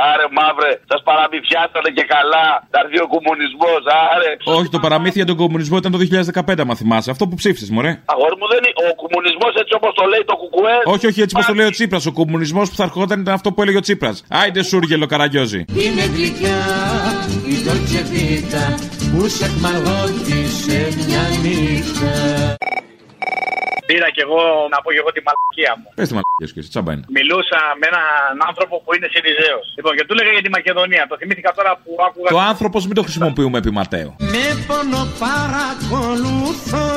άρε μαύρε. Σας παραμυθιάσανε και καλά. Θα έρθει ο κομμουνισμός, άρε. Όχι, το παραμύθι για τον κομμουνισμό ήταν το 2015, άμα θυμάσαι. Αυτό που ψήφισες, μωρέ. Αγόρι μου δεν είναι. Ο κομμουνισμός έτσι όπως το λέει το κουκουέ. Όχι, όχι, έτσι πώ το λέει ο Τσίπρας. Ο κομμουνισμός που θα ερχόταν ήταν αυτό που έλεγε ο Τσίπρας. Άιντε σούργελο, καραγκιόζη. Είναι γλυκιά η Dolce Vita που σε εχμαλώτησε μια νύχτα Πήρα κι εγώ να πω κι εγώ τη μαλακία μου. Πες τη μαλακία σου και εσύ, τσάμπα είναι. Μιλούσα με έναν άνθρωπο που είναι Σιριζέος. Λοιπόν, και του έλεγα για τη Μακεδονία. Το θυμήθηκα τώρα που άκουγα. Το άνθρωπος μην το χρησιμοποιούμε επί Ματέο. Με πόνο παρακολουθώ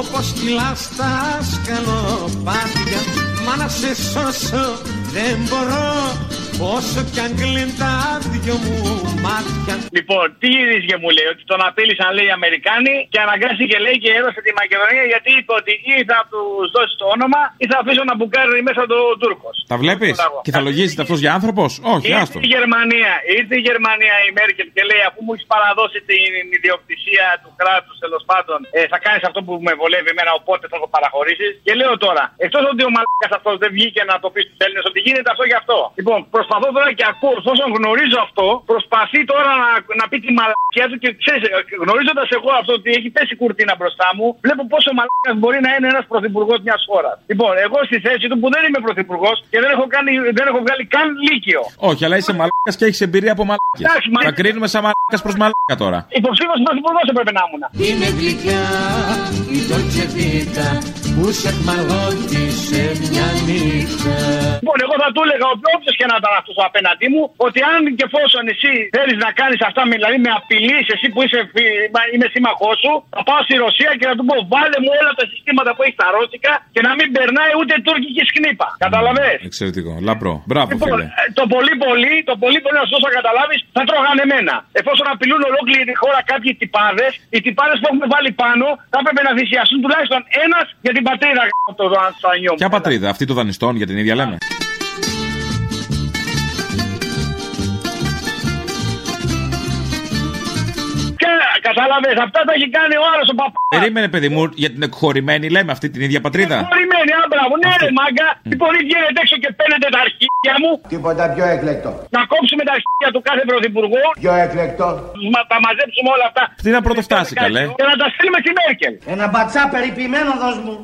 όπως κυλά στα σκαλοπάτια Μα να σε σώσω δεν μπορώ όσο κι αν κλείνουν τα δυο μου μάτια Λοιπόν, τι γυρίζε μου λέει, ότι τον απείλησαν λέει οι Αμερικάνοι και αναγκάστηκε λέει και έδωσε τη Μακεδονία γιατί είπε ότι ή θα τους δώσει το όνομα ή θα αφήσω να μπουκάρει μέσα το Τούρκος. Τα βλέπεις; Και θα λογίζεται αυτός για άνθρωπος; Όχι, Ήρθε άστο. η Γερμανία, ήρθε η Γερμανία η Μέρκελ και λέει αφού μου έχεις παραδώσει την ιδιοκτησία του κράτους τέλος πάντων, ε, θα κάνεις αυτό που με βολεύει εμένα, οπότε θα το παραχωρήσεις. Και λέω τώρα, εκτός ότι ο μαλάκα αυτός δεν βγήκε να το πει στους Έλληνες ότι γίνεται αυτό γι' αυτό. Λοιπόν, προσπαθώ τώρα και ακούω, εφόσον γνωρίζω αυτό, προσπαθώ προσπαθεί τώρα να, να πει τη μαλακιά του και ξέρεις, γνωρίζοντας εγώ αυτό ότι έχει πέσει κουρτίνα μπροστά μου, βλέπω πόσο μαλακάς μπορεί να είναι ένας πρωθυπουργός μιας χώρας. Λοιπόν, εγώ στη θέση του που δεν είμαι πρωθυπουργός και δεν έχω, κάνει, δεν έχω βγάλει καν λύκειο. Όχι, αλλά είσαι μαλάκα και έχεις εμπειρία από μαλάκες. Εντάξει, μα- Θα κρίνουμε σαν μαλάκα προς μαλάκα τώρα. Υποψήφιος πρωθυπουργός έπρεπε να ήμουν. Είναι γλυκιά η Dolce Vita που σε εκμαγώτησε μια νύχτα. Λοιπόν, εγώ θα του έλεγα όποιος και να ήταν αυτός απέναντί μου, ότι αν και εφόσον εσύ θέλεις να κάνεις αυτά, με- δηλαδή με απειλείς, εσύ που είσαι, φι- μα- είμαι σύμμαχός σου, θα πάω στη Ρωσία και να του πω βάλε μου όλα τα συστήματα που έχει στα ρώσικα και να μην περνάει ούτε τουρκική σκνήπα. Καταλαβέ. Εξαιρετικό. Λαμπρό. Μπράβο, Λοιπόν, φίλε. ε, το πολύ πολύ, το πολύ πολύ να σου δώσω να καταλάβεις, θα τρώγανε εμένα. Εφόσον απειλούν ολόκληρη τη χώρα κάποιοι τυπάδες, οι τυπάδες που έχουμε βάλει πάνω θα έπρεπε να θυσιαστούν τουλάχιστον ένας για την πατρίδα γ***ο, το Ανστανιό μου. Ποια πατρίδα, αυτή των δανειστών για την ίδια λέμε; Και κατάλαβες, αυτά τα έχει κάνει ο άλλο ο παπά. Περίμενε, παιδί μου, για την εκχωρημένη λέμε αυτή την ίδια πατρίδα. Χωρημένη, άμπραβο, ναι, ρε μάγκα. Λοιπόν, ή βγαίνετε έξω και παίρνετε τα αρχίδια μου. Τίποτα πιο εκλεκτό. Να κόψουμε τα αρχίδια του κάθε πρωθυπουργού. Πιο εκλεκτό. Μα, τα μαζέψουμε όλα αυτά. Τι να πρωτοφτάσει, καλέ. Και να τα στείλουμε στη Μέρκελ. Ένα μπατσά περιποιημένο δώσ' μου.